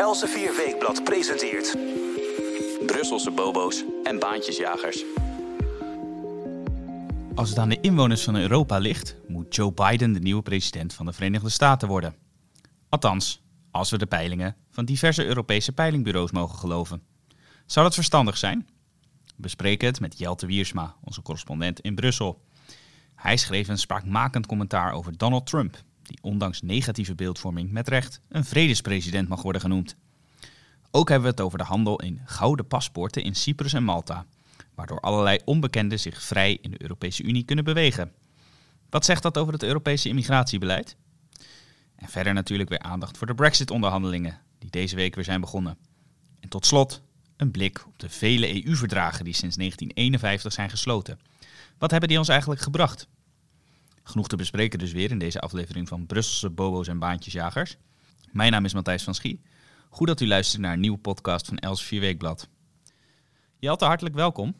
Elsevier Weekblad presenteert... Brusselse bobo's en baantjesjagers. Als het aan de inwoners van Europa ligt, moet Joe Biden de nieuwe president van de Verenigde Staten worden. Althans, als we de peilingen van diverse Europese peilingbureaus mogen geloven. Zou dat verstandig zijn? We bespreken het met Jelte Wiersma, onze correspondent in Brussel. Hij schreef een spraakmakend commentaar over Donald Trump, die ondanks negatieve beeldvorming met recht een vredespresident mag worden genoemd. Ook hebben we het over de handel in gouden paspoorten in Cyprus en Malta, waardoor allerlei onbekenden zich vrij in de Europese Unie kunnen bewegen. Wat zegt dat over het Europese immigratiebeleid? En verder natuurlijk weer aandacht voor de Brexit-onderhandelingen, die deze week weer zijn begonnen. En tot slot een blik op de vele EU-verdragen die sinds 1951 zijn gesloten. Wat hebben die ons eigenlijk gebracht? Genoeg te bespreken dus weer in deze aflevering van Brusselse Bobo's en Baantjesjagers. Mijn naam is Matthijs van Schie. Goed dat u luistert naar een nieuwe podcast van Els Weekblad. Jelte, hartelijk welkom.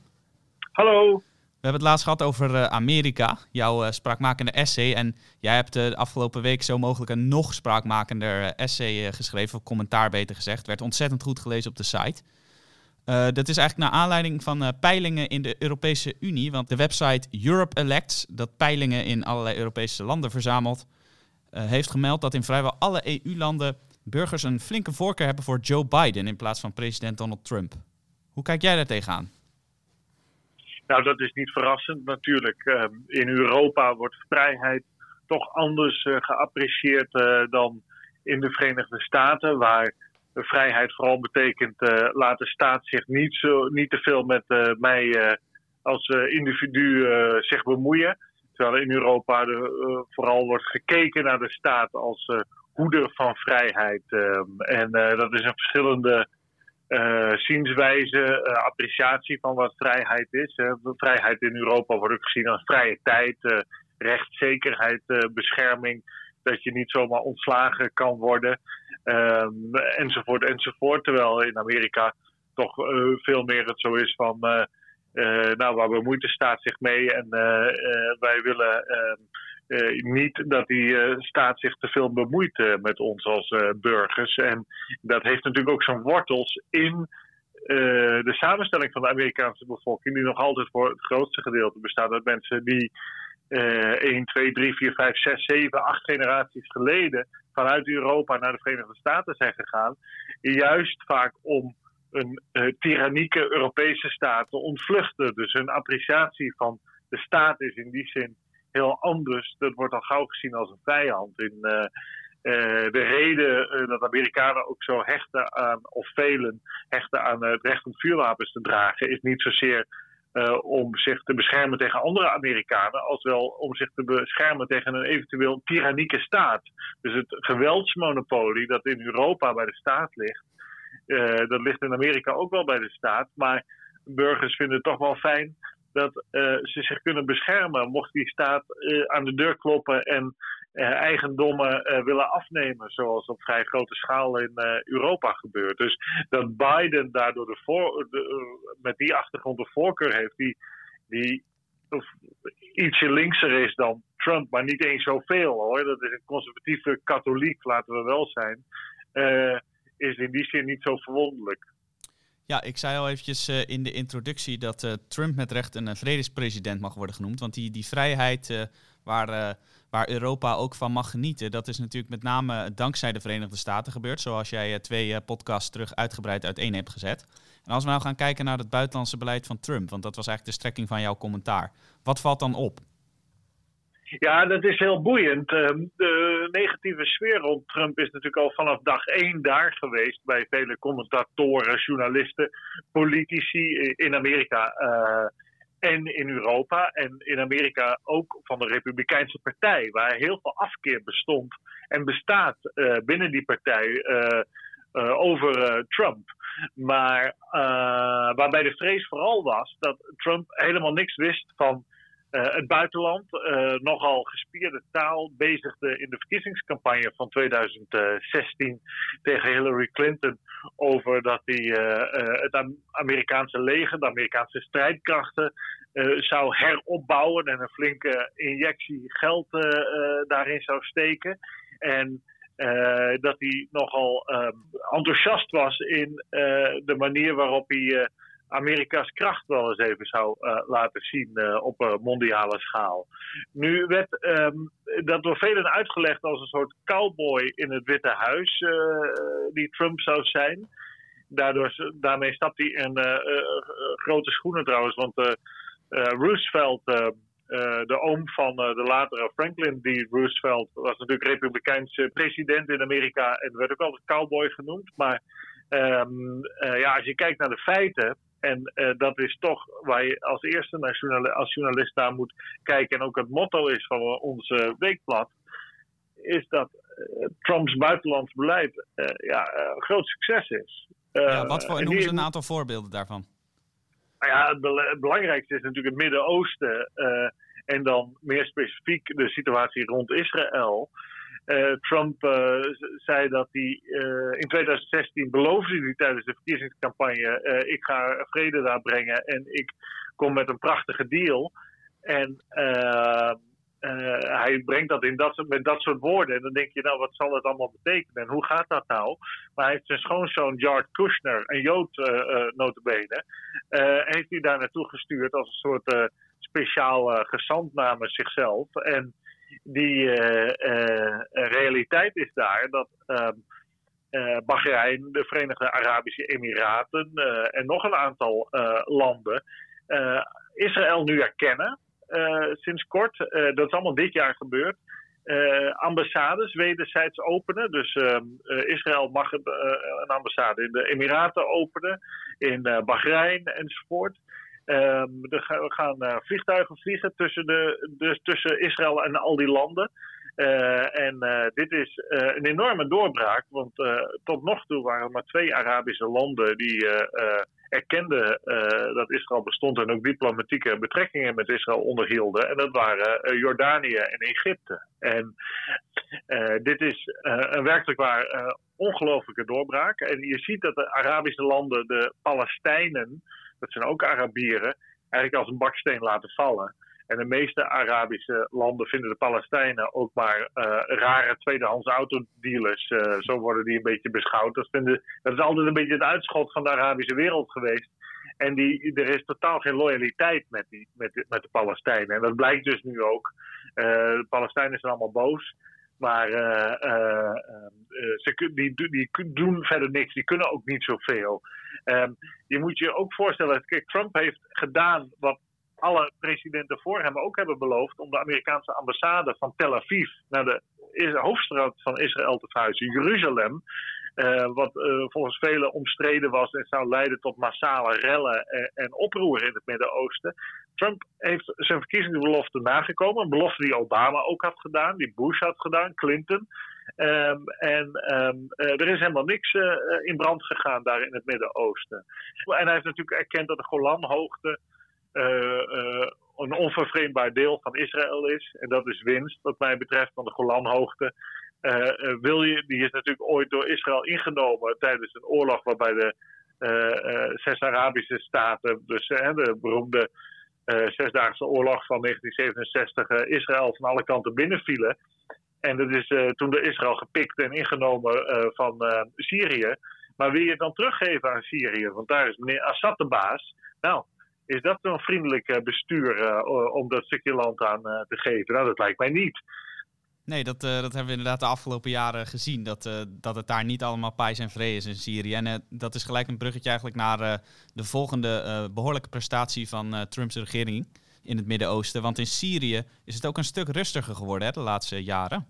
Hallo. We hebben het laatst gehad over uh, Amerika, jouw uh, spraakmakende essay. En jij hebt uh, de afgelopen week zo mogelijk een nog spraakmakender essay geschreven, of commentaar beter gezegd. Werd ontzettend goed gelezen op de site. Dat is eigenlijk naar aanleiding van peilingen in de Europese Unie. Want de website Europe Elects, dat peilingen in allerlei Europese landen verzamelt, heeft gemeld dat in vrijwel alle EU-landen burgers een flinke voorkeur hebben voor Joe Biden in plaats van president Donald Trump. Hoe kijk jij daar tegenaan? Nou, dat is niet verrassend natuurlijk. Ehm, in Europa wordt vrijheid toch anders geapprecieerd dan in de Verenigde Staten, waar vrijheid vooral betekent uh, laat de staat zich niet, zo, niet te veel met mij als individu zich bemoeien. Terwijl in Europa de, vooral wordt gekeken naar de staat als hoeder van vrijheid. Ehm, en dat is een verschillende zienswijze, appreciatie van wat vrijheid is. vrijheid in Europa wordt ook gezien als vrije tijd, rechtszekerheid, bescherming, dat je niet zomaar ontslagen kan worden, um, enzovoort, enzovoort. Terwijl in Amerika toch veel meer het zo is van, nou, waar bemoeit de staat zich mee en wij willen ehm, niet dat die staat zich te veel bemoeit met ons als burgers. En dat heeft natuurlijk ook zijn wortels in de samenstelling van de Amerikaanse bevolking, die nog altijd voor het grootste gedeelte bestaat uit mensen die 1, 2, 3, 4, 5, 6, 7, 8 generaties geleden vanuit Europa naar de Verenigde Staten zijn gegaan. Juist vaak om een tyrannieke Europese staat te ontvluchten. Dus een appreciatie van de staat is in die zin heel anders. Dat wordt al gauw gezien als een vijand. In, uh, uh, de reden uh, dat Amerikanen ook zo hechten aan, of velen hechten aan het recht om vuurwapens te dragen, is niet zozeer om zich te beschermen tegen andere Amerikanen, als wel om zich te beschermen tegen een eventueel tyrannieke staat. Dus het geweldsmonopolie dat in Europa bij de staat ligt, dat ligt in Amerika ook wel bij de staat. Maar burgers vinden het toch wel fijn dat uh, ze zich kunnen beschermen mocht die staat aan de deur kloppen en eigendommen willen afnemen, zoals op vrij grote schaal in Europa gebeurt. Dus dat Biden daardoor de voor, met die achtergrond de voorkeur heeft, die, die ietsje linkser is dan Trump, maar niet eens zoveel hoor. Dat is een conservatieve katholiek, laten we wel zijn. is in die zin niet zo verwonderlijk. Ja, ik zei al eventjes in de introductie dat Trump met recht een vredespresident mag worden genoemd. Want die, die vrijheid waar, waar Europa ook van mag genieten, dat is natuurlijk met name dankzij de Verenigde Staten gebeurd. Zoals jij twee podcasts terug uitgebreid uiteen hebt gezet. En als we nou gaan kijken naar het buitenlandse beleid van Trump, want dat was eigenlijk de strekking van jouw commentaar. Wat valt dan op? Ja, dat is heel boeiend. Ehm, de negatieve sfeer rond Trump is natuurlijk al vanaf dag één daar geweest bij vele commentatoren, journalisten, politici in Amerika uh, en in Europa. En in Amerika ook van de Republikeinse Partij, waar heel veel afkeer bestond en bestaat uh, binnen die partij uh, over Trump. Maar waarbij de vrees vooral was dat Trump helemaal niks wist van uh, het buitenland, uh, nogal gespierde taal, bezigde in de verkiezingscampagne van 2016 tegen Hillary Clinton over dat hij uh, het Amerikaanse leger, de Amerikaanse strijdkrachten, zou heropbouwen en een flinke injectie geld daarin zou steken. En dat hij nogal ehm, enthousiast was in de manier waarop hij Amerika's kracht wel eens even zou laten zien op mondiale schaal. Nu werd ehm, dat door velen uitgelegd als een soort cowboy in het Witte Huis, die Trump zou zijn. Daardoor, daarmee stapt hij in grote schoenen trouwens, want Roosevelt de oom van de latere Franklin D. Roosevelt was natuurlijk republikeins president in Amerika en werd ook altijd cowboy genoemd. Maar uh, ja, als je kijkt naar de feiten, en dat is toch waar je als eerste naar journal als journalist naar moet kijken, en ook het motto is van ons weekblad, is dat Trumps buitenlands beleid ja, een groot succes is. ja, wat voor, noem eens een aantal voorbeelden daarvan. Nou ja, het, belangrijkste is natuurlijk het Midden-Oosten. Uh, en dan meer specifiek de situatie rond Israël. Uh, Trump uh, zei dat hij in 2016 beloofde hij tijdens de verkiezingscampagne: ik ga vrede daar brengen en ik kom met een prachtige deal. En hij brengt dat, in dat met dat soort woorden. En dan denk je, nou, wat zal het allemaal betekenen? En hoe gaat dat nou? Maar hij heeft zijn schoonzoon Jared Kushner, een Jood notabene, heeft hij daar naartoe gestuurd als een soort speciaal gezant namens zichzelf. En die realiteit is daar dat ehm, Bahrein, de Verenigde Arabische Emiraten en nog een aantal landen Israël nu erkennen. Eh, sinds kort. Eh, dat is allemaal dit jaar gebeurd. Ambassades wederzijds openen. Dus uh, Israël mag een, een, ambassade in de Emiraten openen, in Bahrein enzovoort. Ehm, we gaan vliegtuigen vliegen tussen, de, dus tussen Israël en al die landen. en dit is een enorme doorbraak, want tot nog toe waren er maar twee Arabische landen die erkende uh, dat Israël bestond en ook diplomatieke betrekkingen met Israël onderhielden. En dat waren Jordanië en Egypte. En dit is een werkelijk waar ongelofelijke doorbraak. En je ziet dat de Arabische landen de Palestijnen, dat zijn ook Arabieren, eigenlijk als een baksteen laten vallen. En de meeste Arabische landen vinden de Palestijnen ook maar uh, rare tweedehands autodealers. Uh, zo worden die een beetje beschouwd. Dat, vinden, dat is altijd een beetje het uitschot van de Arabische wereld geweest. En die, er is totaal geen loyaliteit met, die, met, met de Palestijnen. En dat blijkt dus nu ook. Uh, de Palestijnen zijn allemaal boos. Maar ze, die, die doen verder niks. Die kunnen ook niet zoveel. Ehm, je moet je ook voorstellen. Kijk, Trump heeft gedaan wat alle presidenten voor hem ook hebben beloofd om de Amerikaanse ambassade van Tel Aviv naar de hoofdstad van Israël te verhuizen, Jeruzalem. Uh, wat uh, volgens velen omstreden was en zou leiden tot massale rellen en, en oproer in het Midden-Oosten. Trump heeft zijn verkiezingsbelofte nagekomen. Een belofte die Obama ook had gedaan, die Bush had gedaan, Clinton. Um, en um, uh, er is helemaal niks in brand gegaan daar in het Midden-Oosten. En hij heeft natuurlijk erkend dat de Golanhoogte eh, eh, een onvervreemdbaar deel van Israël is. En dat is winst, wat mij betreft, van de Golanhoogte. Wil je, die is natuurlijk ooit door Israël ingenomen tijdens een oorlog waarbij de zes Arabische staten, dus de beroemde Zesdaagse Oorlog van 1967, Israël van alle kanten binnenvielen. En dat is toen door Israël gepikt en ingenomen van Syrië. Maar wil je het dan teruggeven aan Syrië? Want daar is meneer Assad de baas. Nou, is dat een vriendelijk eh, bestuur eh, om dat stukje land aan eh, te geven? Nou, dat lijkt mij niet. Nee, dat, dat hebben we inderdaad de afgelopen jaren gezien. Dat, dat het daar niet allemaal pijs en vrede is in Syrië. En dat is gelijk een bruggetje eigenlijk naar de volgende behoorlijke prestatie van Trumps regering in het Midden-Oosten. Want in Syrië is het ook een stuk rustiger geworden de laatste jaren.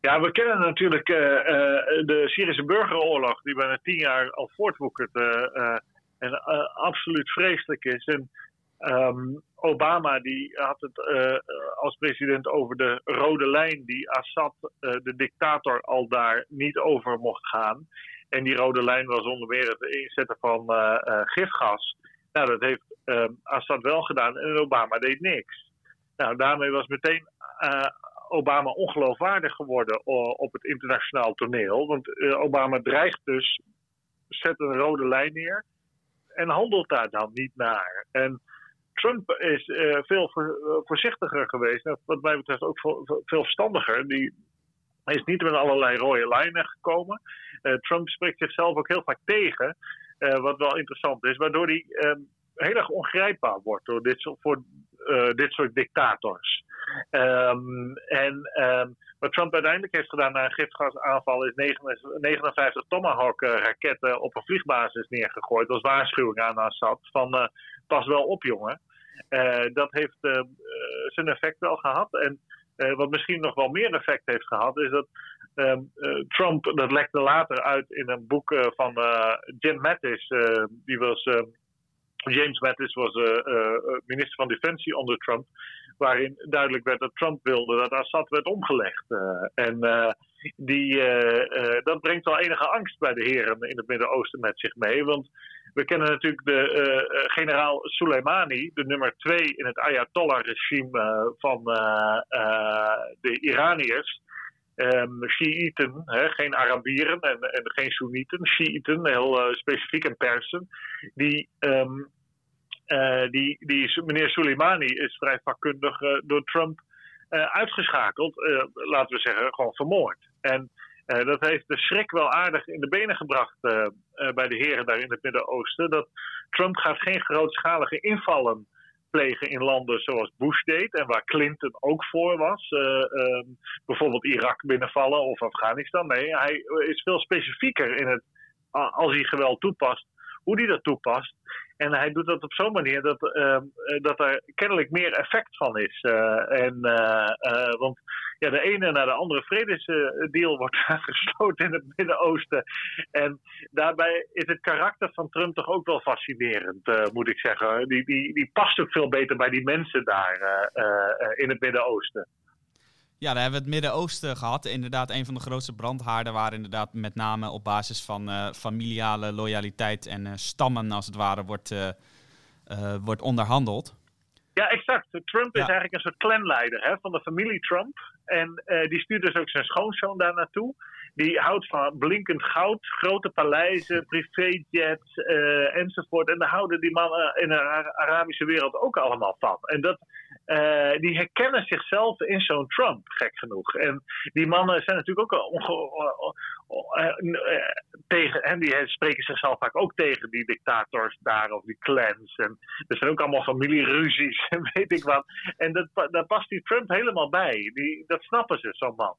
Ja, we kennen natuurlijk de Syrische burgeroorlog, die bijna tien jaar al voortwoekert en uh, absoluut vreselijk is. En um, Obama die had het als president over de rode lijn die Assad, de dictator, al daar niet over mocht gaan. En die rode lijn was onder meer het inzetten van gifgas. Nou, dat heeft Assad wel gedaan en Obama deed niks. Nou, daarmee was meteen Obama ongeloofwaardig geworden op het internationaal toneel. Want Obama dreigt dus, zet een rode lijn neer en handelt daar dan niet naar. En Trump is uh, veel voor, voorzichtiger geweest. Wat mij betreft ook veel, verstandiger. Die is niet met allerlei rode lijnen gekomen. Trump spreekt zichzelf ook heel vaak tegen, wat wel interessant is, waardoor hij ehm, heel erg ongrijpbaar wordt door dit, voor dit soort dictators. Um, en um, wat Trump uiteindelijk heeft gedaan na een gifgasaanval is 59 Tomahawk-raketten op een vliegbasis neergegooid als waarschuwing aan Assad van uh, pas wel op jongen. Uh, dat heeft zijn effect wel gehad. En wat misschien nog wel meer effect heeft gehad is dat um, Trump, dat lekte later uit in een boek van Jim Mattis, die was... James Mattis was minister van Defensie onder Trump waarin duidelijk werd dat Trump wilde dat Assad werd omgelegd. Eh, en die, dat brengt wel enige angst bij de heren in het Midden-Oosten met zich mee. Want we kennen natuurlijk de generaal Soleimani, de nummer twee in het Ayatollah-regime van de Iraniërs. Um, Shiiten, geen Arabieren en, en geen Soenieten, Shiiten, heel specifiek en Persen, die um, uh, die, die, meneer Soleimani is vrij vakkundig uh, door Trump uh, uitgeschakeld. laten we zeggen, gewoon vermoord. En dat heeft de schrik wel aardig in de benen gebracht bij de heren daar in het Midden-Oosten. Dat Trump gaat geen grootschalige invallen plegen in landen zoals Bush deed en waar Clinton ook voor was. Ehm, bijvoorbeeld Irak binnenvallen of Afghanistan. Nee, hij is veel specifieker in het, als hij geweld toepast, hoe hij dat toepast. En hij doet dat op zo'n manier dat, uh, dat er kennelijk meer effect van is. Uh, en, uh, want ja, de ene naar de andere vredesdeal wordt gesloten in het Midden-Oosten. En daarbij is het karakter van Trump toch ook wel fascinerend, moet ik zeggen. Die, die, die past ook veel beter bij die mensen daar in het Midden-Oosten. Ja, daar hebben we het Midden-Oosten gehad. Inderdaad, een van de grootste brandhaarden waar inderdaad met name op basis van uh, familiale loyaliteit en uh, stammen als het ware wordt, uh, wordt onderhandeld. Ja, exact. Trump is eigenlijk een soort clanleider hè, van de familie Trump. En die stuurt dus ook zijn schoonzoon daar naartoe. Die houdt van blinkend goud, grote paleizen, privéjets enzovoort. En daar houden die mannen in de Arabische wereld ook allemaal van. En dat uh, die herkennen zichzelf in zo'n Trump, gek genoeg. En die mannen zijn natuurlijk ook uh, tegen, en die spreken zichzelf vaak ook tegen die dictators daar of die clans. En er zijn ook allemaal familieruzies en weet ik wat. En dat, daar past die Trump helemaal bij. Die, dat snappen ze, zo'n man.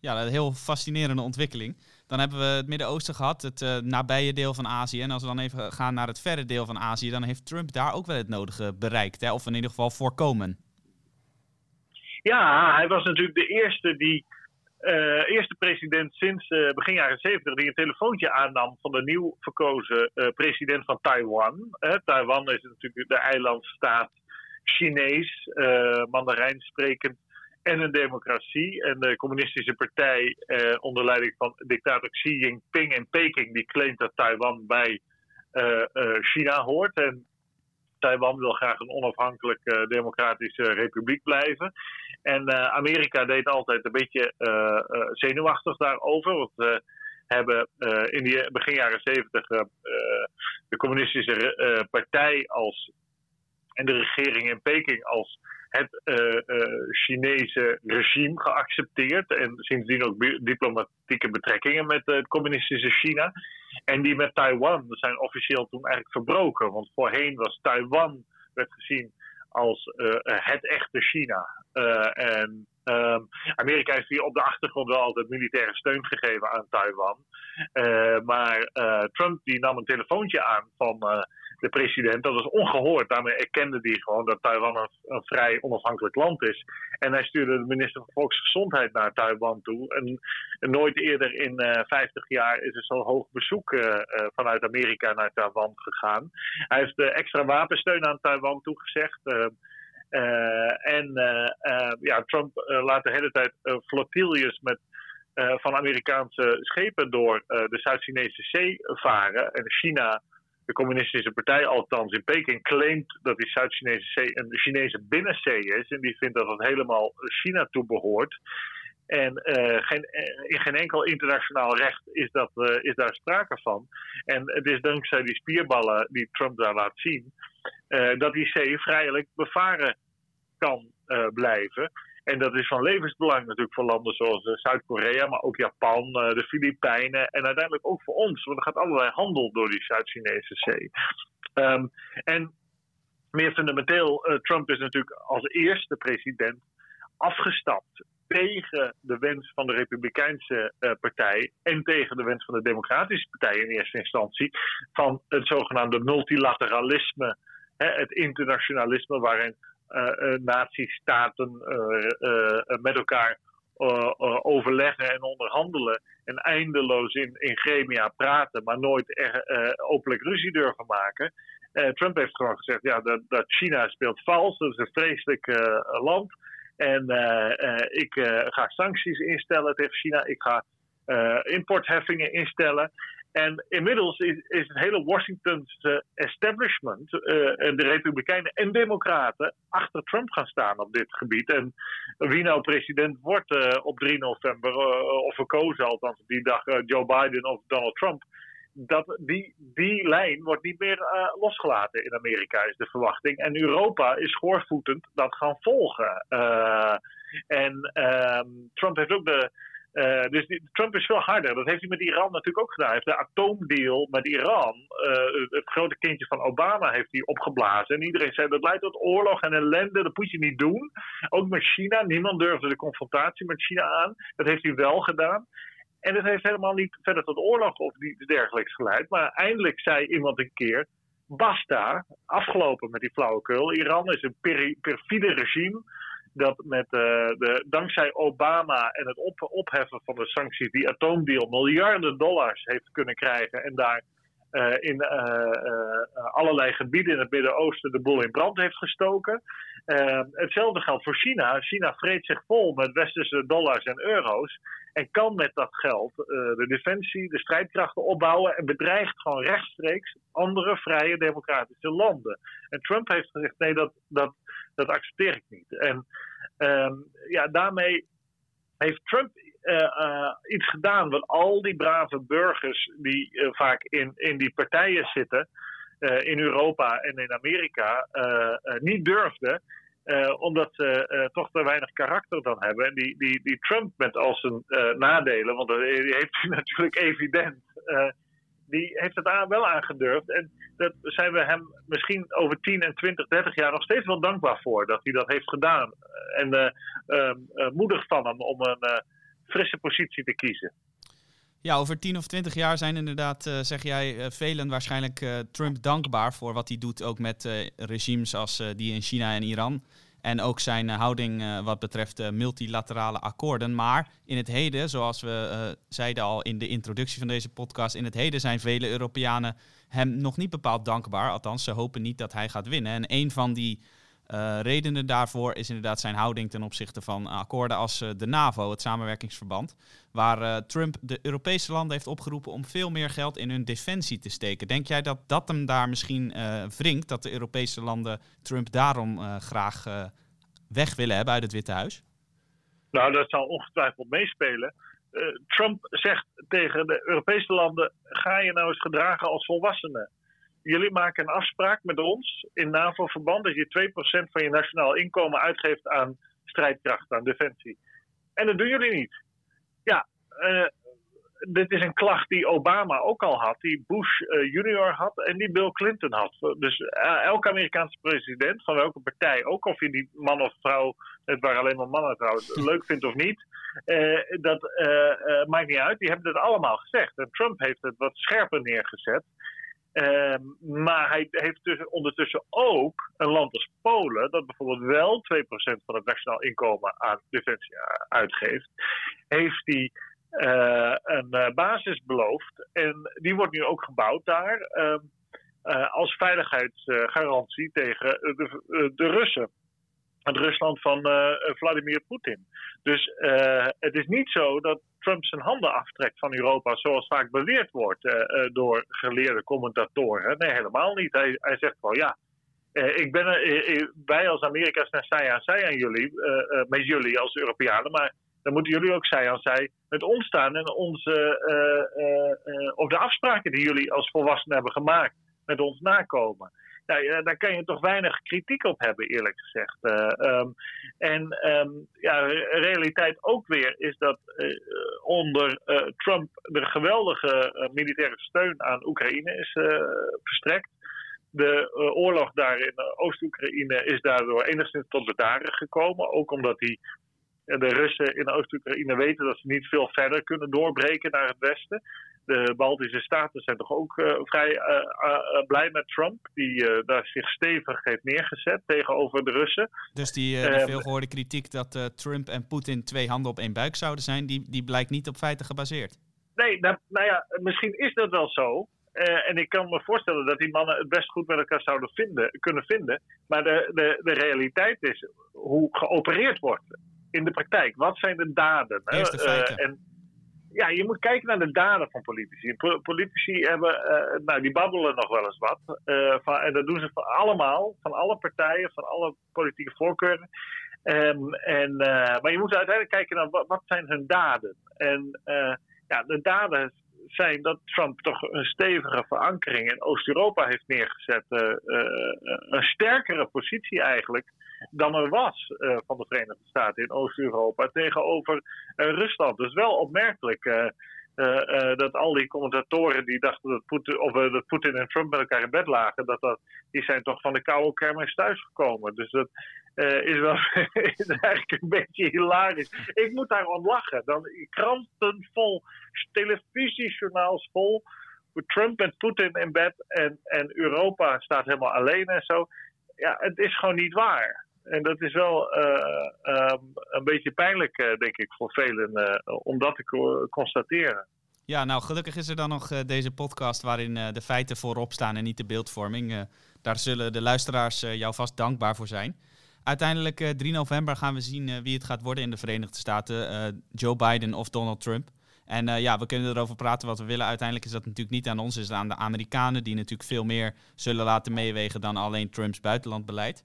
Ja, een heel fascinerende ontwikkeling. Dan hebben we het Midden-Oosten gehad, het uh, nabije deel van Azië. En als we dan even gaan naar het verre deel van Azië, dan heeft Trump daar ook wel het nodige bereikt. Hè? Of in ieder geval voorkomen. Ja, hij was natuurlijk de eerste die. Uh, eerste president sinds uh, begin jaren 70 die een telefoontje aannam van de nieuw verkozen president van Taiwan. Taiwan is natuurlijk de eilandstaat Chinees, Mandarijn sprekend en een democratie. En de communistische partij eh, onder leiding van dictator Xi Jinping in Peking, die claimt dat Taiwan bij uh, China hoort. En Taiwan wil graag een onafhankelijke democratische republiek blijven. En Amerika deed altijd een beetje zenuwachtig daarover. Want we hebben in die begin jaren zeventig de communistische partij als en de regering in Peking als het uh, Chinese regime geaccepteerd. En sindsdien ook diplomatieke betrekkingen met het communistische China. En die met Taiwan zijn officieel toen eigenlijk verbroken. Want voorheen was Taiwan werd gezien als het echte China. en um, Amerika heeft hier op de achtergrond wel altijd militaire steun gegeven aan Taiwan. maar Trump die nam een telefoontje aan van de president. Dat was ongehoord. Daarmee erkende hij gewoon dat Taiwan een, een, vrij onafhankelijk land is. En hij stuurde de minister van Volksgezondheid naar Taiwan toe. En, nooit eerder in uh, eh, 50 jaar is er zo'n hoog bezoek uh, uh, vanuit Amerika naar Taiwan gegaan. Hij heeft extra wapensteun aan Taiwan toegezegd. en ja, Trump laat de hele tijd flotilles met van Amerikaanse schepen door de Zuid-Chinese Zee varen. En China de communistische partij althans in Peking claimt dat die Zuid-Chinese zee een Chinese binnenzee is. En die vindt dat het helemaal China toebehoort. En uh, geen, eh, in geen enkel internationaal recht is, dat, uh, is daar sprake van. En het is dankzij die spierballen die Trump daar laat zien, dat die zee vrijelijk bevaren kan blijven. En dat is van levensbelang natuurlijk voor landen zoals Zuid-Korea, maar ook Japan, de Filipijnen en uiteindelijk ook voor ons. Want er gaat allerlei handel door die Zuid-Chinese zee. Um, en meer fundamenteel, uh, Trump is natuurlijk als eerste president afgestapt tegen de wens van de Republikeinse partij en tegen de wens van de Democratische partij in eerste instantie van het zogenaamde multilateralisme, hè, het internationalisme waarin natiestaten met elkaar overleggen en onderhandelen en eindeloos in, in gremia praten, maar nooit er, openlijk ruzie durven maken. Trump heeft gewoon gezegd ja, dat, dat China speelt vals, dat is een vreselijk land. En ik ga sancties instellen tegen China, ik ga importheffingen instellen. En inmiddels is, is het hele Washingtonse establishment, de Republikeinen en Democraten, achter Trump gaan staan op dit gebied. En wie nou president wordt op 3 november, of verkozen althans die dag, Joe Biden of Donald Trump, dat die, die lijn wordt niet meer losgelaten in Amerika, is de verwachting. En Europa is schoorvoetend dat gaan volgen. En uh, Trump heeft ook de. Uh, dus Trump is veel harder. Dat heeft hij met Iran natuurlijk ook gedaan. Hij heeft de atoomdeal met Iran, het grote kindje van Obama, heeft hij opgeblazen. En iedereen zei dat leidt tot oorlog en ellende. Dat moet je niet doen. Ook met China. Niemand durfde de confrontatie met China aan. Dat heeft hij wel gedaan. En dat heeft helemaal niet verder tot oorlog of iets dergelijks geleid. Maar eindelijk zei iemand een keer: basta, afgelopen met die flauwekul. Iran is een perfide regime dat met, uh, de, dankzij Obama en het op, opheffen van de sancties die atoomdeal miljarden dollars heeft kunnen krijgen en daar uh, in uh, allerlei gebieden in het Midden-Oosten de boel in brand heeft gestoken. hetzelfde geldt voor China. China vreet zich vol met westerse dollars en euro's. En kan met dat geld de defensie, de strijdkrachten opbouwen. En bedreigt gewoon rechtstreeks andere vrije democratische landen. En Trump heeft gezegd: nee, dat, dat, dat accepteer ik niet. En ehm, ja, daarmee heeft Trump uh, iets gedaan wat al die brave burgers die uh, vaak in, in die partijen zitten, in Europa en in Amerika, niet durfden. omdat ze toch te weinig karakter dan hebben. En die, die, die Trump met al zijn nadelen, want dat heeft hij natuurlijk evident, die heeft het wel aangedurfd. En dat zijn we hem misschien over 10 en 20, 30 jaar nog steeds wel dankbaar voor dat hij dat heeft gedaan. En moedig van hem om een frisse positie te kiezen. Ja, over 10 of 20 jaar zijn inderdaad, uh, zeg jij, uh, velen waarschijnlijk uh, Trump dankbaar voor wat hij doet, ook met regimes als die in China en Iran. En ook zijn houding wat betreft multilaterale akkoorden. Maar in het heden, zoals we zeiden al in de introductie van deze podcast, in het heden zijn vele Europeanen hem nog niet bepaald dankbaar. Althans, ze hopen niet dat hij gaat winnen. En een van die uh, redenen daarvoor is inderdaad zijn houding ten opzichte van akkoorden als uh, de NAVO, het samenwerkingsverband, waar uh, Trump de Europese landen heeft opgeroepen om veel meer geld in hun defensie te steken. Denk jij dat dat hem daar misschien wringt, dat de Europese landen Trump daarom graag weg willen hebben uit het Witte Huis? Nou, dat zal ongetwijfeld meespelen. Trump zegt tegen de Europese landen: ga je nou eens gedragen als volwassenen jullie maken een afspraak met ons in NAVO-verband dat je 2% van je nationaal inkomen uitgeeft aan strijdkracht, aan defensie. En dat doen jullie niet. Ja, uh, dit is een klacht die Obama ook al had, die Bush uh, junior had en die Bill Clinton had. Dus uh, elke Amerikaanse president, van welke partij ook, of je die man of vrouw, het waren alleen maar mannen trouwens, leuk vindt of niet, dat maakt niet uit. Die hebben het allemaal gezegd. En Trump heeft het wat scherper neergezet. Ehm, maar hij heeft dus ondertussen ook een land als Polen, dat bijvoorbeeld wel 2% van het nationaal inkomen aan defensie uitgeeft, heeft hij uh, een uh, basis beloofd. En die wordt nu ook gebouwd daar uh, als veiligheidsgarantie tegen de, de Russen het Rusland van uh, Vladimir Poetin. Dus uh, het is niet zo dat Trump zijn handen aftrekt van Europa, zoals vaak beweerd wordt uh, door geleerde commentatoren. Nee, helemaal niet. Hij, hij zegt wel ja. ik ben wij als Amerika zijn zij aan zij aan jullie, met jullie als Europeanen, maar dan moeten jullie ook zij aan zij met ons staan en onze, of de afspraken die jullie als volwassenen hebben gemaakt met ons nakomen nou, daar kan je toch weinig kritiek op hebben, eerlijk gezegd. Uh, um, En ehm, ja, realiteit ook weer is dat onder Trump de geweldige militaire steun aan Oekraïne is verstrekt. De oorlog daar in Oost-Oekraïne is daardoor enigszins tot bedaren gekomen. Ook omdat die de Russen in Oost-Oekraïne weten dat ze niet veel verder kunnen doorbreken naar het westen. De Baltische Staten zijn toch ook uh, vrij uh, blij met Trump, die daar zich stevig heeft neergezet tegenover de Russen. Dus die, de veelgehoorde kritiek dat Trump en Poetin twee handen op één buik zouden zijn, die, die blijkt niet op feiten gebaseerd? Nee, nou, nou ja, misschien is dat wel zo. en ik kan me voorstellen dat die mannen het best goed met elkaar zouden vinden, kunnen vinden. Maar de, de, de realiteit is hoe geopereerd wordt in de praktijk. Wat zijn de daden? Eerste feiten. en, ja, je moet kijken naar de daden van politici. Politici hebben, uh, nou, die babbelen nog wel eens wat. Uh, van, en dat doen ze van allemaal, van alle partijen, van alle politieke voorkeuren. Um, en, uh, maar je moet uiteindelijk kijken naar wat, wat zijn hun daden. En ja, de daden zijn dat Trump toch een stevige verankering in Oost-Europa heeft neergezet. een sterkere positie eigenlijk dan er was uh, van de Verenigde Staten in Oost-Europa tegenover uh, Rusland. Dus wel opmerkelijk dat al die commentatoren die dachten dat Poetin, of, dat Poetin en Trump met elkaar in bed lagen, dat dat, die zijn toch van de koude kermis thuisgekomen. Dus dat is wel eigenlijk een beetje hilarisch. Ik moet daarom lachen. Dan kranten vol, televisiejournaals vol. Trump en Poetin in bed en, en Europa staat helemaal alleen en zo. Ja, het is gewoon niet waar. En dat is wel uh, een beetje pijnlijk, uh, denk ik, voor velen om dat te constateren. Ja, nou gelukkig is er dan nog deze podcast waarin de feiten voorop staan en niet de beeldvorming. daar zullen de luisteraars jou vast dankbaar voor zijn. Uiteindelijk 3 november gaan we zien wie het gaat worden in de Verenigde Staten. Joe Biden of Donald Trump. En ja, we kunnen erover praten wat we willen. Uiteindelijk is dat natuurlijk niet aan ons, is aan de Amerikanen die natuurlijk veel meer zullen laten meewegen dan alleen Trumps buitenlandbeleid.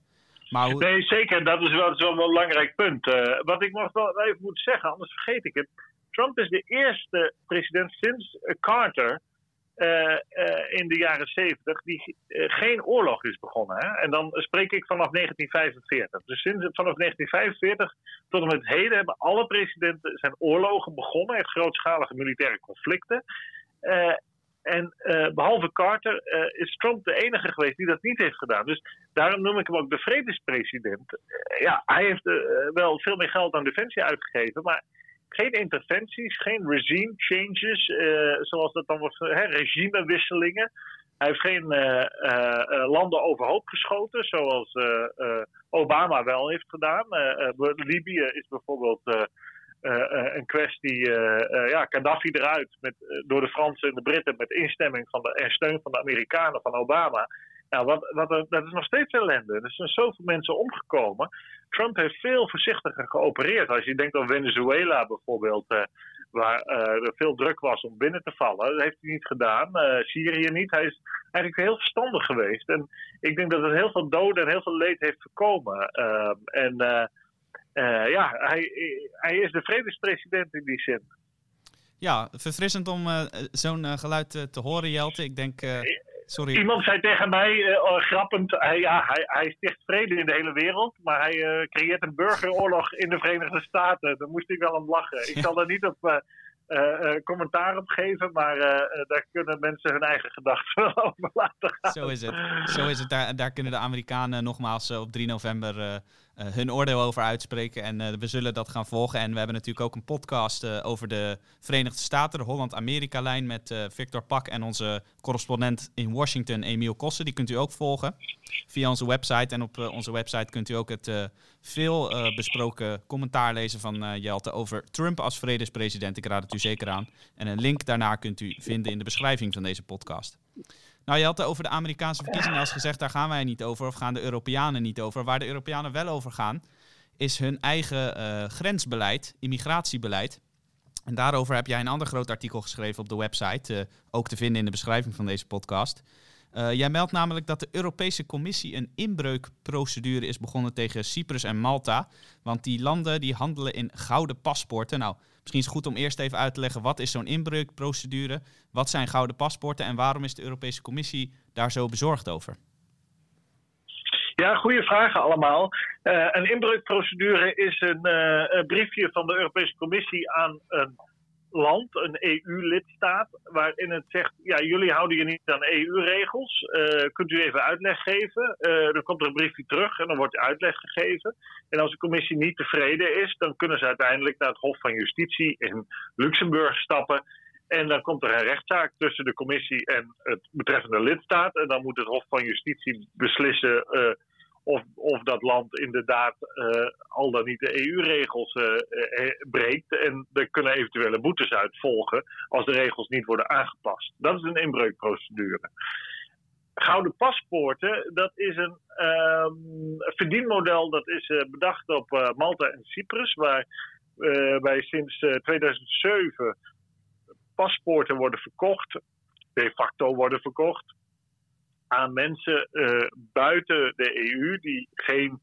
Maar Nee, zeker. Dat is wel, is wel een belangrijk punt. Uh, wat ik nog wel even moet zeggen, anders vergeet ik het. Trump is de eerste president sinds Carter uh, uh, in de jaren 70 die geen oorlog is begonnen. Hè? En dan spreek ik vanaf 1945. Dus sinds, vanaf 1945 tot en met heden hebben alle presidenten zijn oorlogen begonnen. Echt grootschalige militaire conflicten. En behalve Carter is Trump de enige geweest die dat niet heeft gedaan. Dus daarom noem ik hem ook de vredespresident. Ja, hij heeft wel veel meer geld aan defensie uitgegeven, maar geen interventies, geen regime changes, zoals dat dan wordt, hè, regimewisselingen. Hij heeft geen landen overhoop geschoten, zoals Obama wel heeft gedaan. Libië is bijvoorbeeld een kwestie, ja, Gaddafi eruit met, door de Fransen en de Britten met instemming van de, en steun van de Amerikanen, van Obama. Nou, wat, wat, dat is nog steeds ellende. Er zijn zoveel mensen omgekomen. Trump heeft veel voorzichtiger geopereerd. Als je denkt aan Venezuela bijvoorbeeld, waar er veel druk was om binnen te vallen. Dat heeft hij niet gedaan. Syrië niet. Hij is eigenlijk heel verstandig geweest. En ik denk dat het heel veel doden en heel veel leed heeft voorkomen. Ehm, en uh, ja, hij, hij is de vredespresident in die zin. Ja, verfrissend om uh, zo'n uh, geluid te horen, Jelte. Ik denk. Sorry. Iemand zei tegen mij, oh, grappend, hij, ja, hij, hij sticht vrede in de hele wereld, maar hij creëert een burgeroorlog in de Verenigde Staten. Daar moest ik wel om lachen. Ik zal er niet op uh, commentaar op geven, maar uh, daar kunnen mensen hun eigen gedachten over laten gaan. Zo is het. Zo is het. Daar, daar kunnen de Amerikanen nogmaals op 3 november hun oordeel over uitspreken. En we zullen dat gaan volgen. En we hebben natuurlijk ook een podcast over de Verenigde Staten, de Holland-Amerika-lijn met Victor Pak en onze correspondent in Washington, Emiel Kossen. Die kunt u ook volgen via onze website. En op onze website kunt u ook het veel besproken commentaar lezen van Jelte over Trump als vredespresident. Ik raad het u zeker aan. En een link daarna kunt u vinden in de beschrijving van deze podcast. Nou, je had het over de Amerikaanse verkiezingen als gezegd, daar gaan wij niet over, of gaan de Europeanen niet over. Waar de Europeanen wel over gaan, is hun eigen uh, grensbeleid, immigratiebeleid. En daarover heb jij een ander groot artikel geschreven op de website, uh, ook te vinden in de beschrijving van deze podcast. Uh, jij meldt namelijk dat de Europese Commissie een inbreukprocedure is begonnen tegen Cyprus en Malta. Want die landen die handelen in gouden paspoorten. Nou, misschien is het goed om eerst even uit te leggen wat is zo'n inbreukprocedure, wat zijn gouden paspoorten en waarom is de Europese Commissie daar zo bezorgd over? Ja, goede vragen allemaal. Uh, een inbreukprocedure is een, uh, een, briefje van de Europese Commissie aan een land, een EU-lidstaat, waarin het zegt: ja, jullie houden je niet aan EU-regels. Uh, kunt u even uitleg geven? dan komt er een briefje terug en dan wordt uitleg gegeven. En als de Commissie niet tevreden is, dan kunnen ze uiteindelijk naar het Hof van Justitie in Luxemburg stappen. En dan komt er een rechtszaak tussen de commissie en het betreffende lidstaat. En dan moet het Hof van Justitie beslissen uh, of, of dat land inderdaad uh, al dan niet de EU-regels uh, breekt. En er kunnen eventuele boetes uit volgen als de regels niet worden aangepast. Dat is een inbreukprocedure. Gouden paspoorten, dat is een um, verdienmodel dat is bedacht op Malta en Cyprus, waar wij sinds 2007 paspoorten worden verkocht, de facto worden verkocht, aan mensen uh, buiten de EU die geen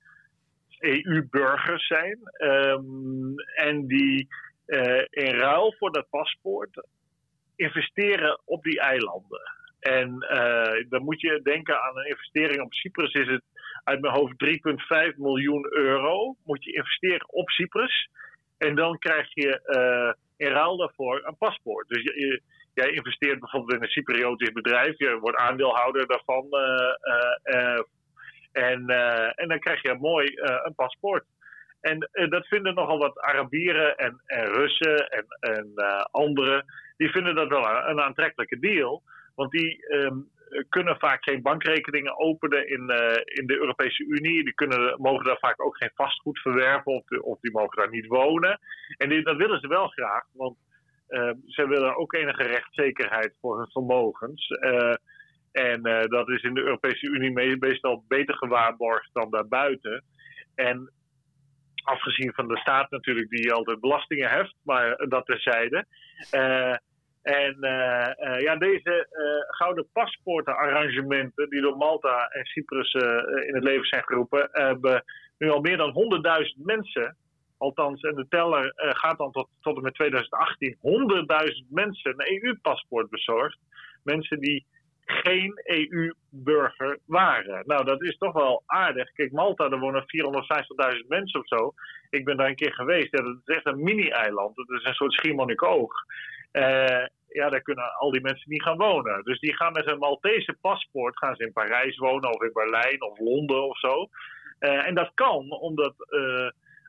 EU-burgers zijn um, en die uh, in ruil voor dat paspoort investeren op die eilanden. En uh, dan moet je denken aan een investering op Cyprus is het uit mijn hoofd 3,5 miljoen euro. Moet je investeren op Cyprus. En dan krijg je in ruil daarvoor een paspoort. Dus je, jij investeert bijvoorbeeld in een Cypriotisch bedrijf, je wordt aandeelhouder daarvan. Uh, uh, en, en dan krijg je mooi een paspoort. En dat vinden nogal wat Arabieren en, en Russen en, en anderen. Die vinden dat wel een, aantrekkelijke deal. Want die um, kunnen vaak geen bankrekeningen openen in, in de Europese Unie. Die kunnen, mogen daar vaak ook geen vastgoed verwerven of, of die mogen daar niet wonen. En die, dat willen ze wel graag, want ze willen ook enige rechtszekerheid voor hun vermogens. Uh, en dat is in de Europese Unie meestal beter gewaarborgd dan daarbuiten. En afgezien van de staat natuurlijk, die altijd belastingen heft, maar dat terzijde. En ja, deze gouden paspoortenarrangementen die door Malta en Cyprus in het leven zijn geroepen, hebben nu al meer dan 100.000 mensen, althans, en de teller gaat dan tot, tot en met 2018, 100.000 mensen een EU-paspoort bezorgd. Mensen die geen EU-burger waren. Nou, dat is toch wel aardig. Kijk, Malta, daar wonen 450.000 mensen of zo. Ik ben daar een keer geweest. Ja, dat is echt een mini-eiland. Dat is een soort Schiermonnikoog. Uh, ja, daar kunnen al die mensen niet gaan wonen. Dus die gaan met een Maltese paspoort gaan ze in Parijs wonen of in Berlijn of Londen of zo. En dat kan omdat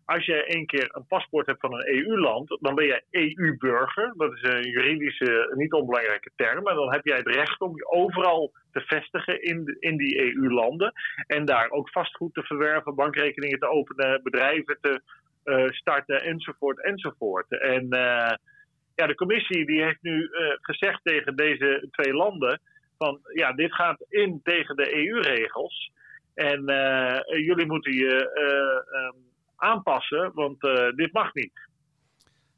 als je één keer een paspoort hebt van een EU-land, dan ben je EU-burger. Dat is een juridische, niet onbelangrijke term. En dan heb jij het recht om je overal te vestigen in, in die EU-landen. En daar ook vastgoed te verwerven, bankrekeningen te openen, bedrijven te uh, starten, enzovoort, enzovoort. En ja, de commissie die heeft nu uh, gezegd tegen deze twee landen van ja, dit gaat in tegen de EU-regels. En jullie moeten je um, aanpassen, want dit mag niet.